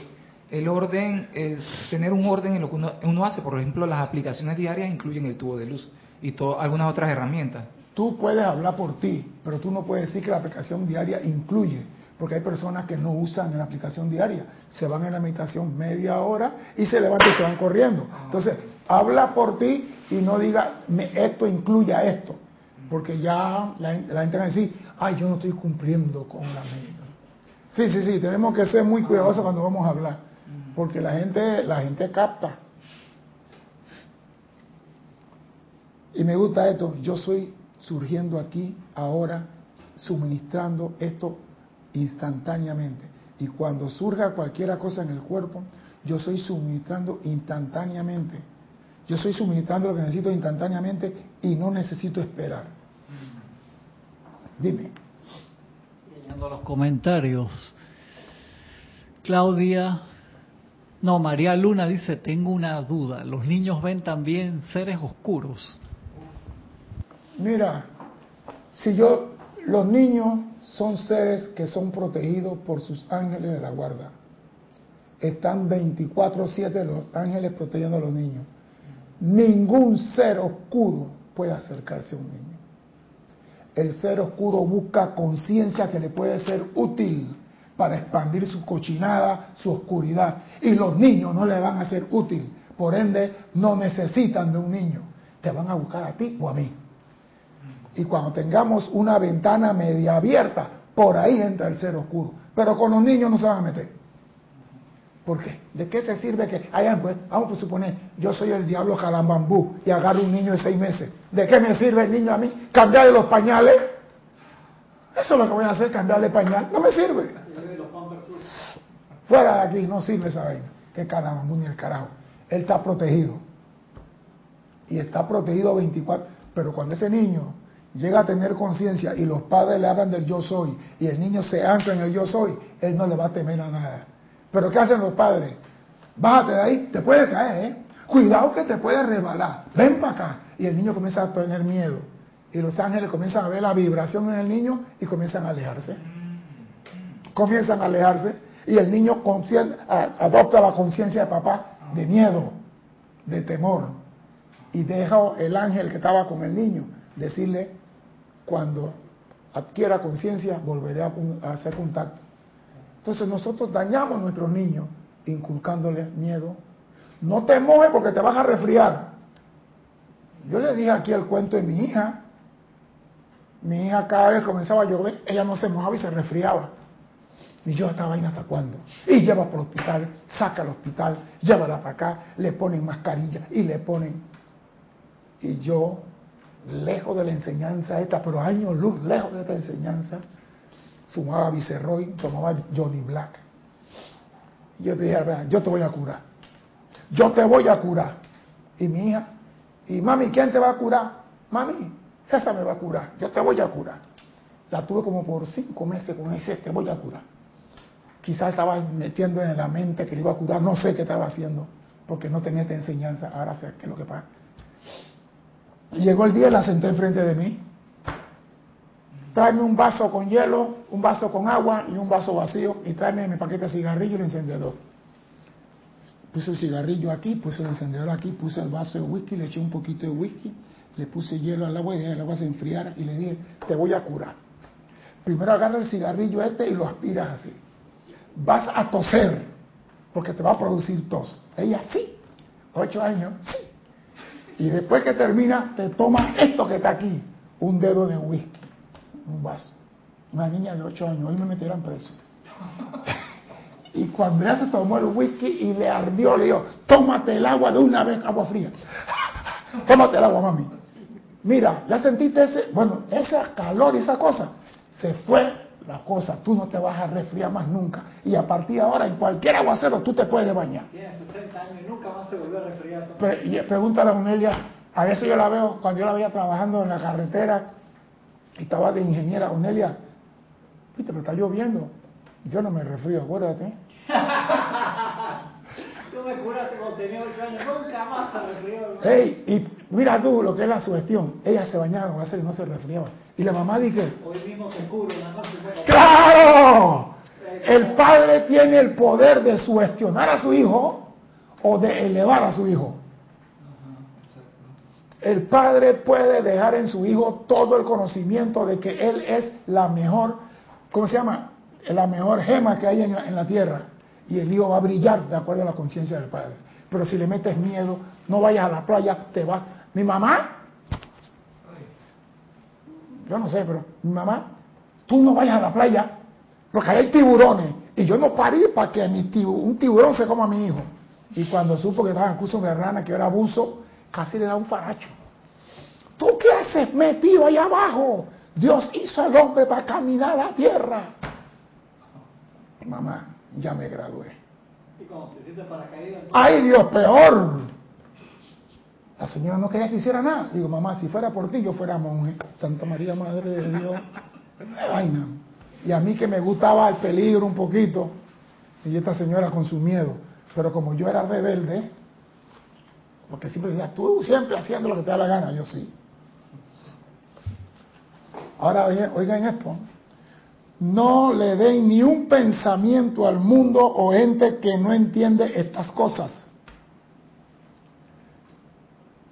Speaker 2: el orden, el tener un orden en lo que uno, uno hace, por ejemplo, las aplicaciones diarias incluyen el tubo de luz y to- algunas otras herramientas.
Speaker 1: Tú puedes hablar por ti, pero tú no puedes decir que la aplicación diaria incluye, porque hay personas que no usan la aplicación diaria, se van en la meditación media hora y se levantan y se van corriendo. Entonces, habla por ti y no diga, "Me- esto incluye a esto, porque ya la, la gente va a decir, ay, yo no estoy cumpliendo con la meditación. Sí, sí, sí, tenemos que ser muy cuidadosos cuando vamos a hablar, porque la gente, la gente capta. Y me gusta esto, yo soy surgiendo aquí ahora, suministrando esto instantáneamente. Y cuando surja cualquier cosa en el cuerpo, yo soy suministrando instantáneamente. Yo soy suministrando lo que necesito instantáneamente y no necesito esperar. Dime.
Speaker 3: Leyendo los comentarios. Claudia, no, María Luna dice, tengo una duda. ¿Los niños ven también seres oscuros?
Speaker 1: Mira, si yo, los niños son seres que son protegidos por sus ángeles de la guarda. Están 24/7 los ángeles protegiendo a los niños. Ningún ser oscuro puede acercarse a un niño. El ser oscuro busca conciencia que le puede ser útil para expandir su cochinada, su oscuridad. Y los niños no le van a ser útil. Por ende, no necesitan de un niño. Te van a buscar a ti o a mí. Y cuando tengamos una ventana media abierta, por ahí entra el ser oscuro. Pero con los niños no se van a meter. ¿Por qué? ¿De qué te sirve que hayan, pues, vamos a suponer, yo soy el diablo calambambú y agarro un niño de seis meses? ¿De qué me sirve el niño a mí? ¿Cambiarle los pañales? Eso es lo que voy a hacer, cambiarle pañal. No me sirve. Fuera de aquí, no sirve esa vaina. Que calambambú ni el carajo. Él está protegido. Y está protegido 24. Pero cuando ese niño llega a tener conciencia y los padres le hablan del yo soy y el niño se ancla en el yo soy, él no le va a temer a nada. Pero ¿qué hacen los padres? Bájate de ahí, te puedes caer, ¿eh? Cuidado que te puedes resbalar. Ven para acá. Y el niño comienza a tener miedo. Y los ángeles comienzan a ver la vibración en el niño y comienzan a alejarse. Comienzan a alejarse y el niño adopta la conciencia de papá de miedo, de temor. Y deja el ángel que estaba con el niño decirle, cuando adquiera conciencia, volveré a, hacer contacto. Entonces nosotros dañamos a nuestros niños inculcándoles miedo. No te mojes porque te vas a resfriar. Yo le dije aquí el cuento de mi hija. Mi hija cada vez comenzaba a llover, ella no se mojaba y se resfriaba. Y yo estaba ahí hasta cuándo. Y lleva por el hospital, saca al hospital, llévala para acá, le ponen mascarilla y le ponen. Y yo, lejos de la enseñanza esta, pero años luz, lejos de esta enseñanza, fumaba Viceroy, tomaba Johnny Black. Y yo dije, yo te voy a curar. Yo te voy a curar. Y mi hija, y mami, ¿quién te va a curar? Mami, César me va a curar. Yo te voy a curar. La tuve como por cinco meses con ese, te voy a curar. Quizás estaba metiendo en la mente que le iba a curar, no sé qué estaba haciendo, porque no tenía esta enseñanza, ahora sé qué es lo que pasa. llegó el día la senté enfrente de mí. Tráeme un vaso con hielo, un vaso con agua y un vaso vacío y tráeme mi paquete de cigarrillo y el encendedor. Puse el cigarrillo aquí, puse el encendedor aquí, puse el vaso de whisky, le eché un poquito de whisky, le puse hielo al agua y el agua se enfriara y le dije, te voy a curar. Primero agarra el cigarrillo este y lo aspiras así vas a toser, porque te va a producir tos. Ella sí, ocho años, sí. Y después que termina, te toma esto que está aquí, un dedo de whisky, un vaso. Una niña de ocho años, hoy me meterán preso. Y cuando ella se tomó el whisky y le ardió, le dijo, tómate el agua de una vez, agua fría. Tómate el agua, mami. Mira, ya sentiste ese, bueno, ese calor y esa cosa. Se fue la cosa, tú no te vas a resfriar más nunca. Y a partir de ahora, en cualquier aguacero, tú te puedes bañar.
Speaker 3: Tiene 60 años y nunca más se volvió a resfriar.
Speaker 1: y pregúntale a Onelia, a veces yo la veo, cuando yo la veía trabajando en la carretera, estaba de ingeniera, Onelia, viste, pero está lloviendo. Yo no me resfrío, acuérdate.
Speaker 3: tú me curaste cuando tenía 8 años, nunca más se resfrió.
Speaker 1: Hey, y mira tú lo que es la sugestión. Ella se bañaba con y no se resfriaba. Y la mamá dice,
Speaker 3: hoy mismo se cura
Speaker 1: ¡Claro! El padre tiene el poder de sugestionar a su hijo o de elevar a su hijo. El padre puede dejar en su hijo todo el conocimiento de que él es la mejor, ¿cómo se llama? La mejor gema que hay en la, tierra. Y el hijo va a brillar de acuerdo a la conciencia del padre. Pero si le metes miedo, no vayas a la playa, te vas. Mi mamá yo no sé, pero mi mamá, tú no vayas a la playa porque hay tiburones. Y yo no parí para que mi un tiburón se coma a mi hijo. Y cuando supo que estaba en curso de rana, que era abuso, casi le da un faracho. ¿Tú qué haces metido ahí abajo? Dios hizo al hombre para caminar a la tierra. Mamá, ya me gradué.
Speaker 3: ¿Y cuando te para caída?
Speaker 1: ¡Ay, Dios, peor! La señora no quería que hiciera nada. Digo, mamá, si fuera por ti, yo fuera monje. Santa María, Madre de Dios. Vaina. Y a mí que me gustaba el peligro un poquito. Y esta señora con su miedo. Pero como yo era rebelde, porque siempre decía, tú siempre haciendo lo que te da la gana. Yo sí. Ahora oigan esto. No le den ni un pensamiento al mundo o ente que no entiende estas cosas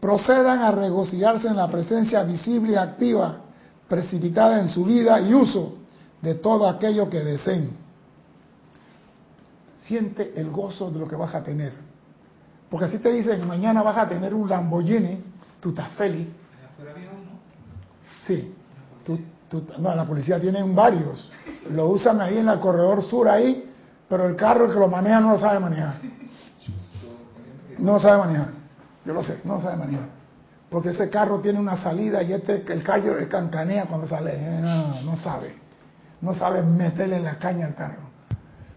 Speaker 1: procedan a regocijarse en la presencia visible y activa, precipitada en su vida y uso de todo aquello que deseen. Siente el gozo de lo que vas a tener. Porque si te dicen, mañana vas a tener un Lamborghini, tú estás feliz. Sí. No, la policía tiene varios. Lo usan ahí en el corredor sur ahí, pero el carro que lo maneja no lo sabe manejar. No sabe manejar. Yo lo sé, no sabe manejar. Porque ese carro tiene una salida y este, el callo el cancanea cuando sale. Eh, no, no sabe. No sabe meterle la caña al carro.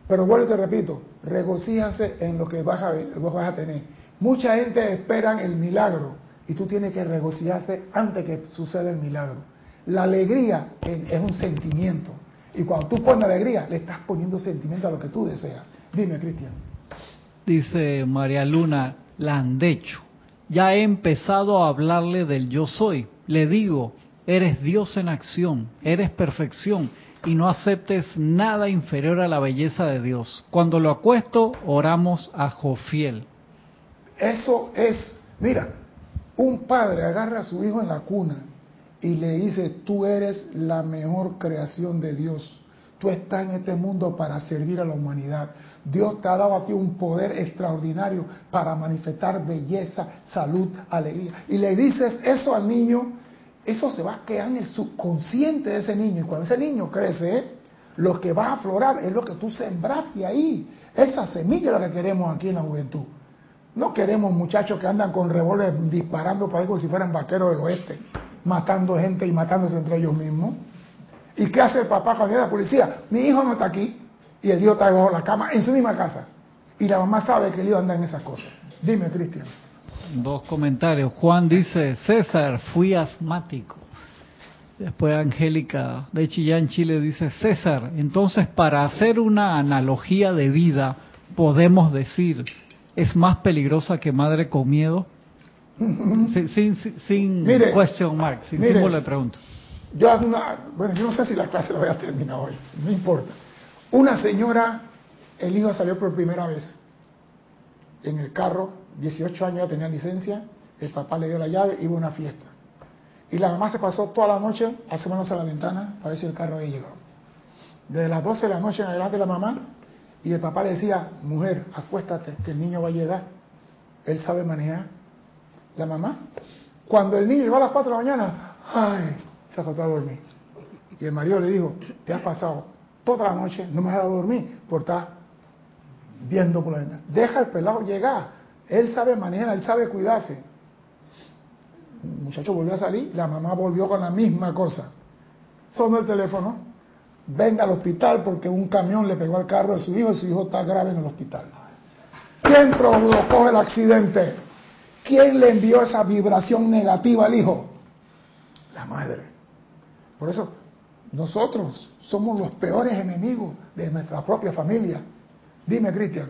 Speaker 1: Pero vuelvo y te repito, regocíjase en lo que vas a, vos vas a tener. Mucha gente espera el milagro y tú tienes que regocijarte antes que suceda el milagro. La alegría es, un sentimiento. Y cuando tú pones alegría, le estás poniendo sentimiento a lo que tú deseas. Dime, Cristian.
Speaker 3: Dice María Luna Landecho ya he empezado a hablarle del yo soy. Le digo, eres Dios en acción, eres perfección y no aceptes nada inferior a la belleza de Dios. Cuando lo acuesto, oramos a Jofiel.
Speaker 1: Eso es, mira, un padre agarra a su hijo en la cuna y le dice, tú eres la mejor creación de Dios. Tú estás en este mundo para servir a la humanidad. Dios te ha dado a ti un poder extraordinario para manifestar belleza, salud, alegría. Y le dices eso al niño, eso se va a quedar en el subconsciente de ese niño. Y cuando ese niño crece, lo que va a aflorar es lo que tú sembraste ahí. Esa semilla es la que queremos aquí en la juventud. No queremos muchachos que andan con revólver disparando para ahí como si fueran vaqueros del oeste, matando gente y matándose entre ellos mismos. ¿Y qué hace el papá cuando viene la policía? Mi hijo no está aquí y el hijo está debajo de la cama en su misma casa. Y la mamá sabe que el hijo anda en esas cosas. Dime, Cristian.
Speaker 3: Dos comentarios. Juan dice, César, fui asmático. Después Angélica de Chillán, Chile, dice, César, entonces para hacer una analogía de vida, podemos decir, ¿es más peligrosa que madre con miedo? sin sin, sin
Speaker 1: Mire,
Speaker 3: question mark, sin
Speaker 1: mire.
Speaker 3: símbolo de pregunta.
Speaker 1: Yo hago una, bueno, yo no sé si la clase la voy a terminar hoy, no importa. Una señora, el hijo salió por primera vez en el carro, 18 años ya tenía licencia, el papá le dio la llave, iba a una fiesta. Y la mamá se pasó toda la noche asomándose a la ventana para ver si el carro había llegado. Desde las 12 de la noche en adelante la mamá, y el papá le decía, mujer, acuéstate, que el niño va a llegar. Él sabe manejar. La mamá, cuando el niño llegó a las 4 de la mañana, ay, se acostó a dormir. Y el marido le dijo, te has pasado toda la noche, no me has dado a dormir por estar viendo por la ventana. Deja al pelado llegar. Él sabe manejar, él sabe cuidarse. El muchacho volvió a salir, la mamá volvió con la misma cosa. Sonó el teléfono, venga al hospital porque un camión le pegó al carro de su hijo y su hijo está grave en el hospital. ¿Quién provocó el accidente? ¿Quién le envió esa vibración negativa al hijo? La madre. Por eso, nosotros somos los peores enemigos de nuestra propia familia. Dime, Cristian.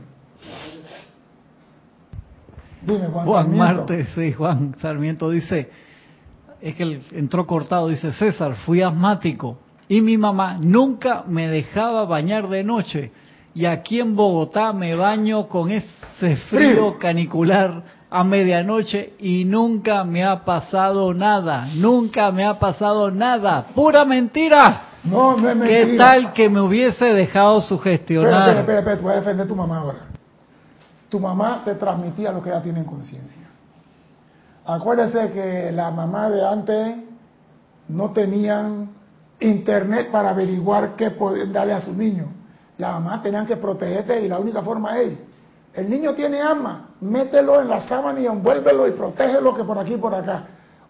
Speaker 1: Dime, Juan.
Speaker 3: Juan. Marte, sí, Juan Sarmiento dice, es que él entró cortado, dice, César, fui asmático y mi mamá nunca me dejaba bañar de noche y aquí en Bogotá me baño con ese
Speaker 1: Frío.
Speaker 3: frío canicular a medianoche y nunca me ha pasado nada, nunca me ha pasado nada, pura mentira.
Speaker 1: No, no es mentira.
Speaker 3: ¿Qué tal que me hubiese dejado sugestionar?
Speaker 1: espera, espera, espera, te voy a defender tu mamá ahora. Tu mamá te transmitía lo que ella tiene en conciencia. Acuérdese que la mamá de antes no tenían internet para averiguar qué poder darle a sus niños. La mamá tenían que protegerte y la única forma es, el niño tiene alma, mételo en la sábana y envuélvelo y protégelo que por aquí y por acá.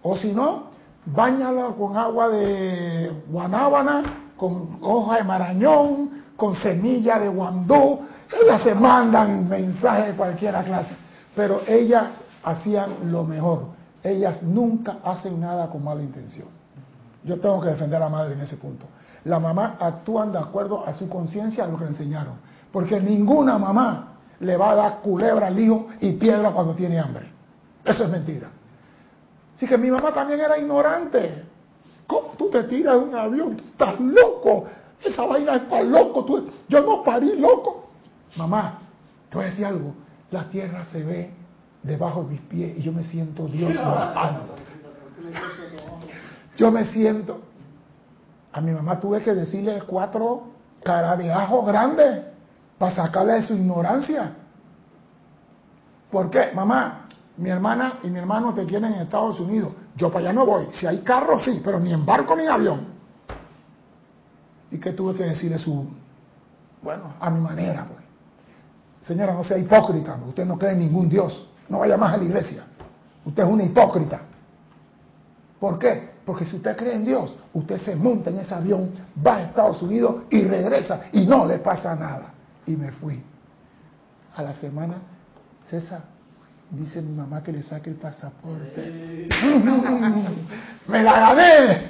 Speaker 1: O si no, báñalo con agua de guanábana, con hoja de marañón, con semilla de guandú. Ellas se mandan mensajes de cualquier clase, pero ellas hacían lo mejor. Ellas nunca hacen nada con mala intención. Yo tengo que defender a la madre en ese punto. La mamá actúan de acuerdo a su conciencia, a lo que le enseñaron. Porque ninguna mamá le va a dar culebra al hijo y piedra cuando tiene hambre. Eso es mentira. Así que mi mamá también era ignorante. ¿Cómo tú te tiras de un avión? Tú estás loco. Esa vaina es para loco. Tú- yo no parí loco. Mamá, te voy a decir algo. La tierra se ve debajo de mis pies y yo me siento Dios bajando. Yo me siento. A mi mamá tuve que decirle cuatro cara de ajo grandes para sacarle de su ignorancia. ¿Por qué? Mamá, mi hermana y mi hermano te quieren en Estados Unidos. Yo para allá no voy. Si hay carro, sí, pero ni en barco ni avión. ¿Y qué tuve que decirle su... Bueno, a mi manera, pues. Señora, no sea hipócrita. Usted no cree en ningún Dios. No vaya más a la iglesia. Usted es una hipócrita. ¿Por qué? Porque si usted cree en Dios, usted se monta en ese avión, va a Estados Unidos y regresa y no le pasa nada. Y me fui. A la semana, César, dice mi mamá que le saque el pasaporte. me la gané.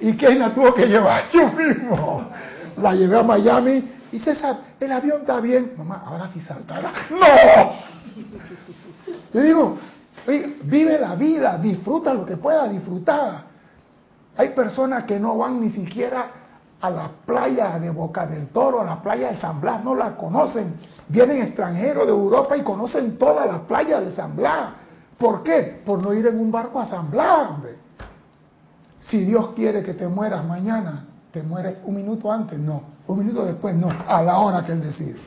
Speaker 1: ¿Y quién la tuvo que llevar? Yo mismo. La llevé a Miami y César, el avión está bien. Mamá, ahora sí saltará. ¡No! Yo digo, vive la vida, disfruta lo que pueda disfrutar. Hay personas que no van ni siquiera a la playa de Boca del Toro, a la playa de San Blas, no la conocen. Vienen extranjeros de Europa y conocen toda la playa de San Blas. ¿Por qué? Por no ir en un barco a San Blas, hombre. Si Dios quiere que te mueras mañana, te mueres un minuto antes, no. Un minuto después, no. A la hora que Él decide.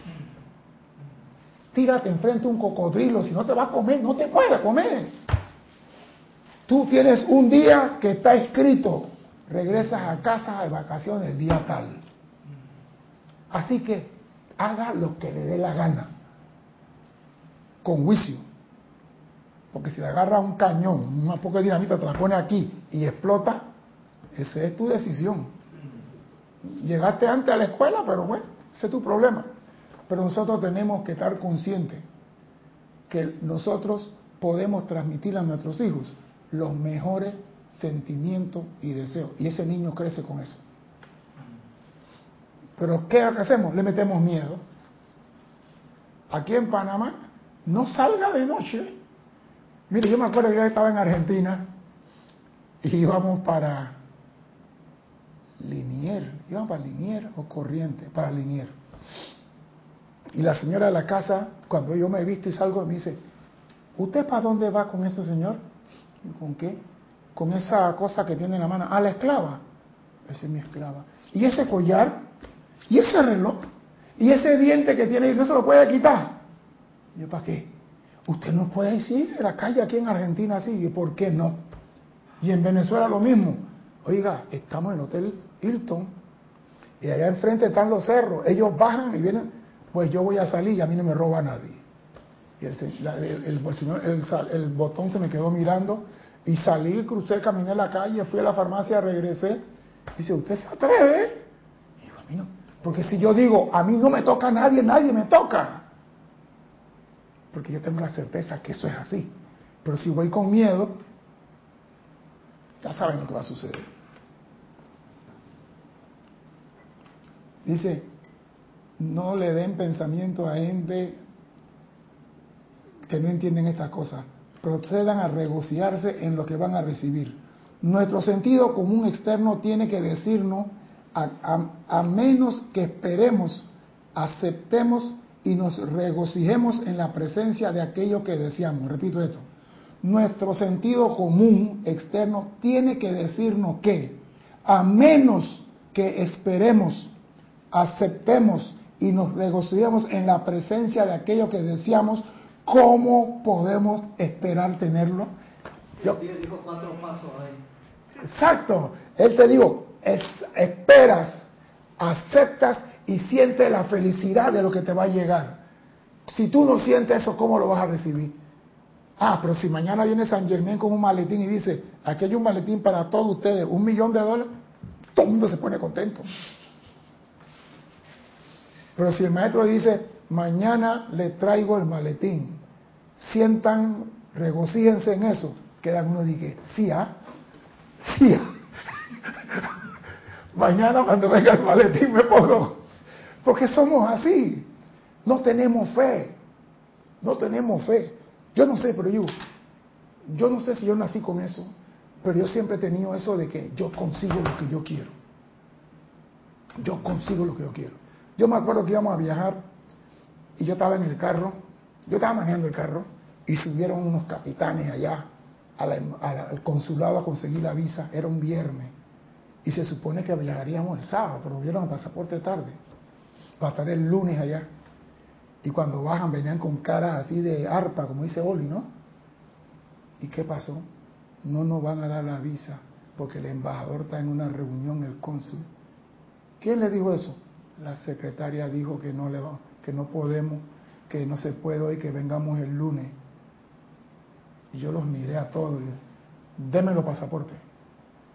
Speaker 1: Tírate enfrente a un cocodrilo, si no te va a comer, no te puede comer. Tú tienes un día que está escrito, regresas a casa de vacaciones el día tal. Así que haga lo que le dé la gana, con juicio. Porque si le agarra un cañón, una poca dinamita, te la pone aquí y explota, esa es tu decisión. Llegaste antes a la escuela, pero bueno, ese es tu problema. Pero nosotros tenemos que estar conscientes que nosotros podemos transmitir a nuestros hijos los mejores sentimientos y deseos. Y ese niño crece con eso. Pero ¿qué hacemos? Le metemos miedo. Aquí en Panamá, no salga de noche. Mire, yo me acuerdo que yo estaba en Argentina y íbamos para Linier, íbamos para Linier o Corriente, para Linier. Y la señora de la casa, cuando yo me he visto y salgo, me dice, ¿usted para dónde va con eso, señor? ¿Con qué? Con esa cosa que tiene en la mano. Ah, la esclava. Esa es mi esclava. ¿Y ese collar? ¿Y ese reloj? ¿Y ese diente que tiene? ¿Y no se lo puede quitar? ¿Y yo, ¿para qué? Usted no puede decir en la calle aquí en Argentina así. ¿Y por qué no? Y en Venezuela lo mismo. Oiga, estamos en el Hotel Hilton y allá enfrente están los cerros. Ellos bajan y vienen. Pues yo voy a salir y a mí no me roba nadie. Y el, el, botón se me quedó mirando y salí, crucé, caminé la calle, fui a la farmacia, regresé. Dice, ¿usted se atreve? Y digo, a mí no. Porque si yo digo, a mí no me toca a nadie, nadie me toca. Porque yo tengo la certeza que eso es así. Pero si voy con miedo, ya saben lo que va a suceder. Dice, no le den pensamiento a gente que no entienden estas cosas, procedan a regocijarse en lo que van a recibir. Nuestro sentido común externo tiene que decirnos, a, menos que esperemos, aceptemos y nos regocijemos en la presencia de aquello que deseamos. Repito esto. Nuestro sentido común externo tiene que decirnos que, a menos que esperemos, aceptemos y nos regocijemos en la presencia de aquello que deseamos, ¿Cómo podemos esperar tenerlo?
Speaker 3: Yo, dijo cuatro pasos ahí.
Speaker 1: Exacto. Él te digo, esperas, aceptas y sientes la felicidad de lo que te va a llegar. Si tú no sientes eso, ¿cómo lo vas a recibir? Ah, pero si mañana viene San Germán con un maletín y dice, aquí hay un maletín para todos ustedes, un millón de dólares, todo el mundo se pone contento. Pero si el maestro dice, mañana le traigo el maletín. Sientan, regocíjense en eso. Quedan uno y dice, sí, ¿ah? Sí, ¿ah? mañana cuando venga el maletín me pongo. Porque somos así. No tenemos fe. No tenemos fe. Yo no sé, pero yo, yo no sé si yo nací con eso, pero yo siempre he tenido eso de que yo consigo lo que yo quiero. Yo consigo lo que yo quiero. Yo me acuerdo que íbamos a viajar y yo estaba en el carro, yo estaba manejando el carro y subieron unos capitanes allá al consulado a conseguir la visa, era un viernes. Y se supone que viajaríamos el sábado, pero dieron el pasaporte tarde, para estar el lunes allá. Y cuando bajan venían con caras así de arpa, como dice Oli, ¿no? ¿Y qué pasó? No nos van a dar la visa porque el embajador está en una reunión, el cónsul. ¿Quién le dijo eso? La secretaria dijo que no le va, que no podemos, que no se puede hoy, que vengamos el lunes. Y yo los miré a todos y déme los pasaportes.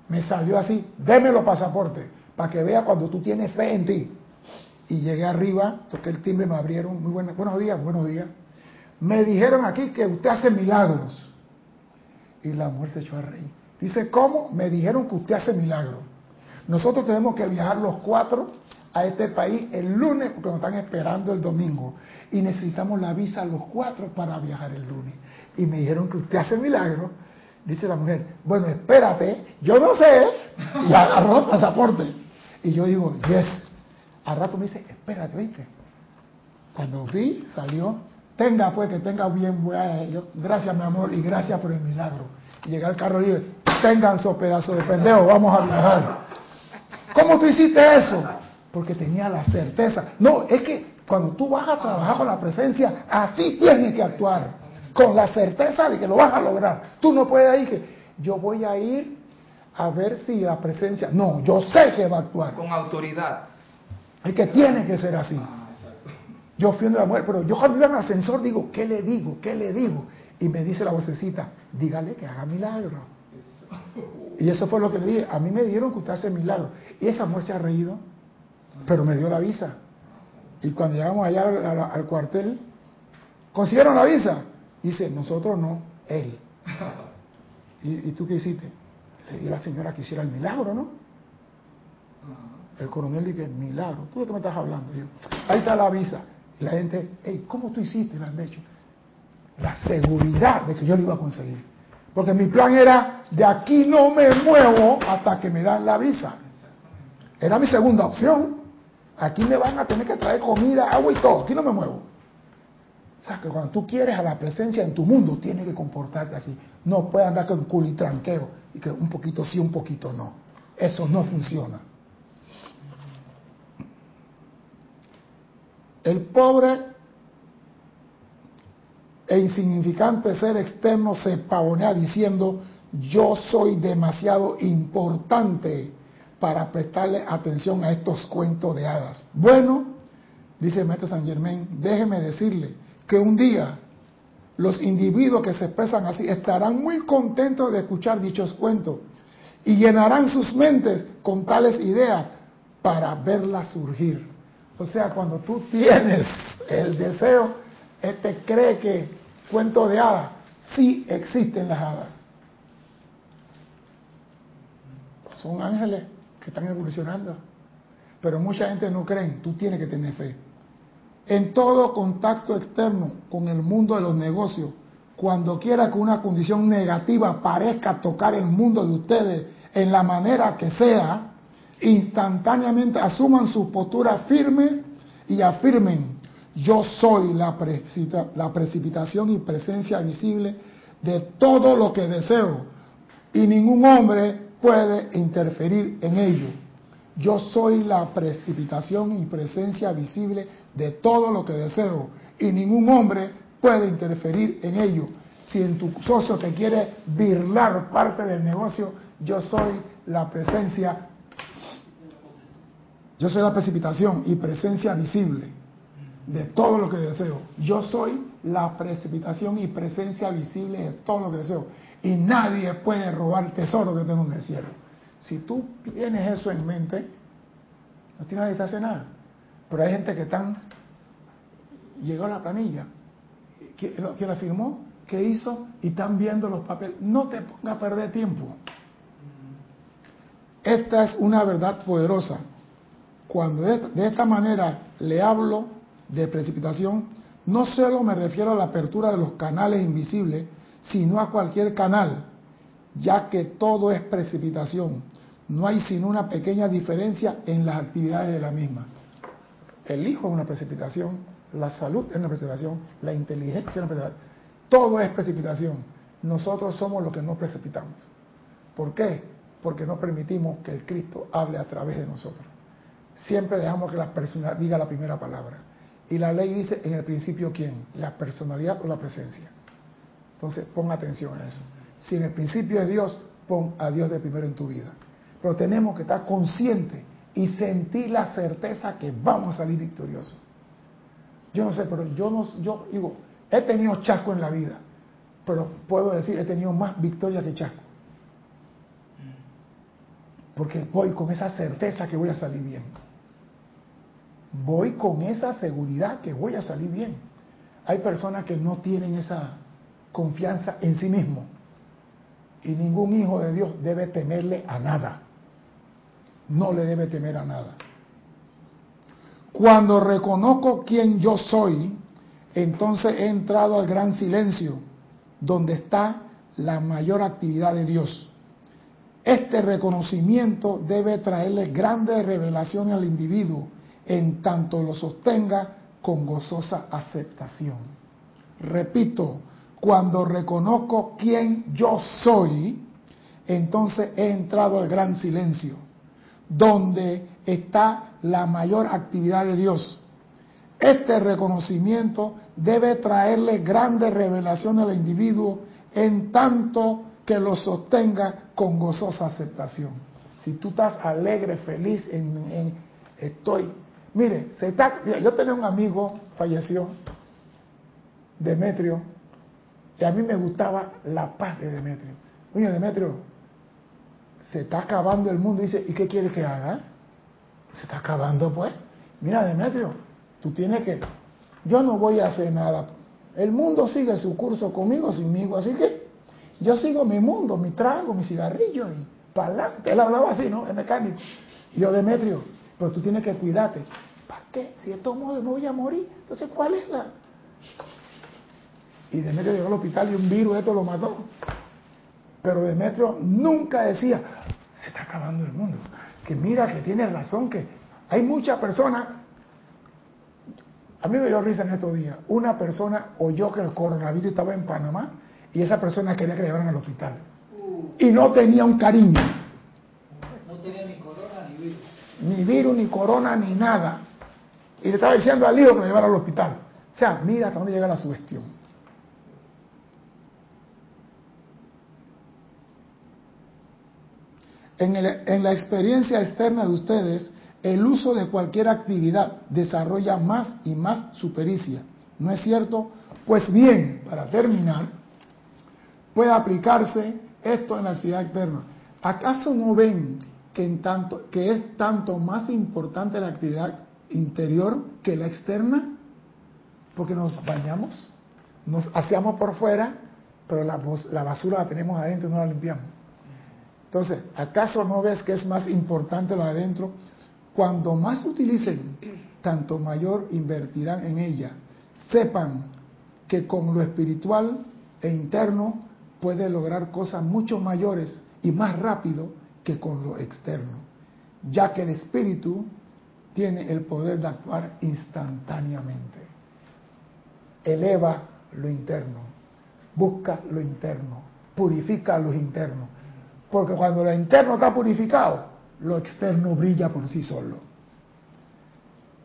Speaker 1: Me salió así, déme los pasaportes, para que vea cuando tú tienes fe en ti. Y llegué arriba, toqué el timbre, me abrieron, muy buenos, buenos días, buenos días. Me dijeron aquí que usted hace milagros. Y la mujer se echó a reír. Dice, ¿cómo? Me dijeron que usted hace milagros. Nosotros tenemos que viajar los cuatro a este país el lunes porque nos están esperando el domingo y necesitamos la visa los cuatro para viajar el lunes. Y me dijeron que usted hace milagro Dice la mujer, bueno, espérate, yo no sé, y agarró el pasaporte. Y yo digo, yes. Al rato me dice, espérate, ¿viste? Cuando vi, salió, tenga pues, que tenga bien, yo, gracias mi amor y gracias por el milagro. Y llegué al carro y tengan su pedazo de pendejo, vamos a viajar. ¿Cómo tú hiciste eso? Porque tenía la certeza. No, es que cuando tú vas a trabajar con la presencia, así tienes que actuar. Con la certeza de que lo vas a lograr. Tú no puedes ir que yo voy a ir a ver si la presencia. No, yo sé que va a actuar.
Speaker 2: Con autoridad.
Speaker 1: Es que tiene que ser así. Yo fui a la mujer, pero yo cuando iba en ascensor digo, ¿qué le digo? ¿Qué le digo? Y me dice la vocecita, dígale que haga milagro. Y eso fue lo que le dije. A mí me dieron que usted hace milagro. Y esa mujer se ha reído, pero me dio la visa. Y cuando llegamos allá al, cuartel, ¿consiguieron la visa? Dice, nosotros no, él. ¿Y, tú qué hiciste? Le dije a la señora que hiciera el milagro, ¿no? El coronel dice, milagro. ¿Tú de qué me estás hablando? ahí está la visa. Y la gente, hey, ¿cómo tú hiciste? Le han hecho. La seguridad de que yo lo iba a conseguir. Porque mi plan era, de aquí no me muevo hasta que me dan la visa. Era mi segunda opción. Aquí me van a tener que traer comida, agua y todo. Aquí no me muevo. O sea, que cuando tú quieres a la presencia en tu mundo, tienes que comportarte así. No puedes andar con culitranqueo y que un poquito sí, un poquito no. Eso no funciona. El pobre e insignificante ser externo se pavonea diciendo, yo soy demasiado importante para prestarle atención a estos cuentos de hadas. Bueno, dice el maestro San Germain, déjeme decirle que un día los individuos que se expresan así estarán muy contentos de escuchar dichos cuentos y llenarán sus mentes con tales ideas para verlas surgir. O sea, cuando tú tienes el deseo, este cree que cuento de hadas, sí existen las hadas. Son ángeles que están evolucionando. Pero mucha gente no cree, tú tienes que tener fe. En todo contacto externo con el mundo de los negocios, cuando quiera que una condición negativa parezca tocar el mundo de ustedes en la manera que sea, instantáneamente asuman sus posturas firmes y afirmen, yo soy la, la precipitación y presencia visible de todo lo que deseo y ningún hombre puede interferir en ello. Yo soy la precipitación y presencia visible de todo lo que deseo y ningún hombre puede interferir en ello. Si en tu socio te quiere birlar parte del negocio, yo soy la presencia, yo soy la precipitación y presencia visible de todo lo que deseo. Yo soy la precipitación y presencia visible de todo lo que deseo y nadie puede robar el tesoro que tengo en el cielo. Si tú tienes eso en mente, no tiene nadie que hacer nada. Pero hay gente que están, llegó a la planilla, que, la firmó, que hizo y están viendo los papeles. No te ponga a perder tiempo. Esta es una verdad poderosa. Cuando de esta manera le hablo de precipitación, no solo me refiero a la apertura de los canales invisibles, sino a cualquier canal, ya que todo es precipitación. No hay sino una pequeña diferencia en las actividades de la misma. El hijo es una precipitación, la salud es una precipitación, la inteligencia es una precipitación. Todo es precipitación. Nosotros somos los que no precipitamos. ¿Por qué? Porque no permitimos que el Cristo hable a través de nosotros. Siempre dejamos que la persona diga la primera palabra. Y la ley dice en el principio quién, la personalidad o la presencia. Entonces, pon atención a eso. Si en el principio es Dios, pon a Dios de primero en tu vida. Pero tenemos que estar conscientes y sentir la certeza que vamos a salir victoriosos. Yo no sé, pero yo no, yo digo, he tenido chasco en la vida, pero puedo decir, he tenido más victoria que chasco. Porque voy con esa certeza que voy a salir bien. Voy con esa seguridad que voy a salir bien. Hay personas que no tienen esa confianza en sí mismo. Y ningún hijo de Dios debe temerle a nada. No le debe temer a nada. Cuando reconozco quién yo soy, entonces he entrado al gran silencio, donde está la mayor actividad de Dios. Este reconocimiento debe traerle grandes revelaciones al individuo en tanto lo sostenga con gozosa aceptación. Repito, cuando reconozco quién yo soy, entonces he entrado al gran silencio, donde está la mayor actividad de Dios. Este reconocimiento debe traerle grandes revelaciones al individuo en tanto que lo sostenga con gozosa aceptación. Si tú estás alegre, feliz, en, estoy. Mire, se yo tenía un amigo, falleció, Demetrio, y a mí me gustaba la paz de Demetrio. Oye, Demetrio, se está acabando el mundo. dice, ¿y qué quiere que haga? Se está acabando, pues. Mira, Demetrio, tú tienes que. Yo no voy a hacer nada. El mundo sigue su curso conmigo, sinmigo, así que yo sigo mi mundo, mi trago, mi cigarrillo y para adelante. Él hablaba así, ¿no? Es mecánico. Y yo, Demetrio, pero tú tienes que cuidarte. ¿Para qué? Si de todos modos me voy a morir. Entonces, ¿cuál es la...? Y Demetrio llegó al hospital y un virus esto lo mató. Pero Demetrio nunca decía, se está acabando el mundo. Que mira que tiene razón, que hay muchas personas. A mí me dio risa en estos días. Una persona oyó que el coronavirus estaba en Panamá y esa persona quería que le llevaran al hospital. Y no tenía un cariño.
Speaker 3: No tenía ni corona ni virus.
Speaker 1: Ni virus, ni corona, ni nada. Y le estaba diciendo al hijo que lo llevara al hospital. O sea, mira hasta dónde llega la sugestión. En, la experiencia externa de ustedes, el uso de cualquier actividad desarrolla más y más su pericia. ¿No es cierto? Pues bien, para terminar, puede aplicarse esto en la actividad externa. ¿Acaso no ven que, en tanto, que es tanto más importante la actividad interior que la externa? Porque nos bañamos, nos hacemos por fuera, pero la, la basura la tenemos adentro y no la limpiamos. Entonces, ¿acaso no ves que es más importante lo de adentro? Cuando más utilicen, tanto mayor invertirán en ella. Sepan que con lo espiritual e interno puede lograr cosas mucho mayores y más rápido que con lo externo, ya que el espíritu tiene el poder de actuar instantáneamente. Eleva lo interno, busca lo interno, purifica lo interno porque cuando lo interno está purificado, lo externo brilla por sí solo.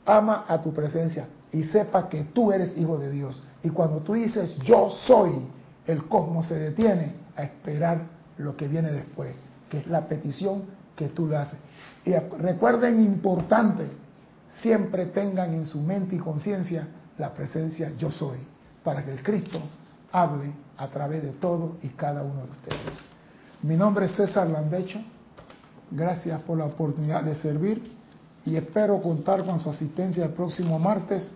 Speaker 1: Ama a tu presencia y sepa que tú eres hijo de Dios. Y cuando tú dices yo soy, el cosmos se detiene a esperar lo que viene después, que es la petición que tú le haces. Y recuerden importante, siempre tengan en su mente y conciencia la presencia yo soy, para que el Cristo hable a través de todo y cada uno de ustedes. Mi nombre es César Landecho. Gracias por la oportunidad de servir y espero contar con su asistencia el próximo martes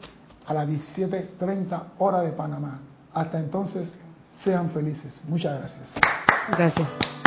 Speaker 1: a las 17.30 hora de Panamá. Hasta entonces, sean felices. Muchas gracias.
Speaker 5: Gracias.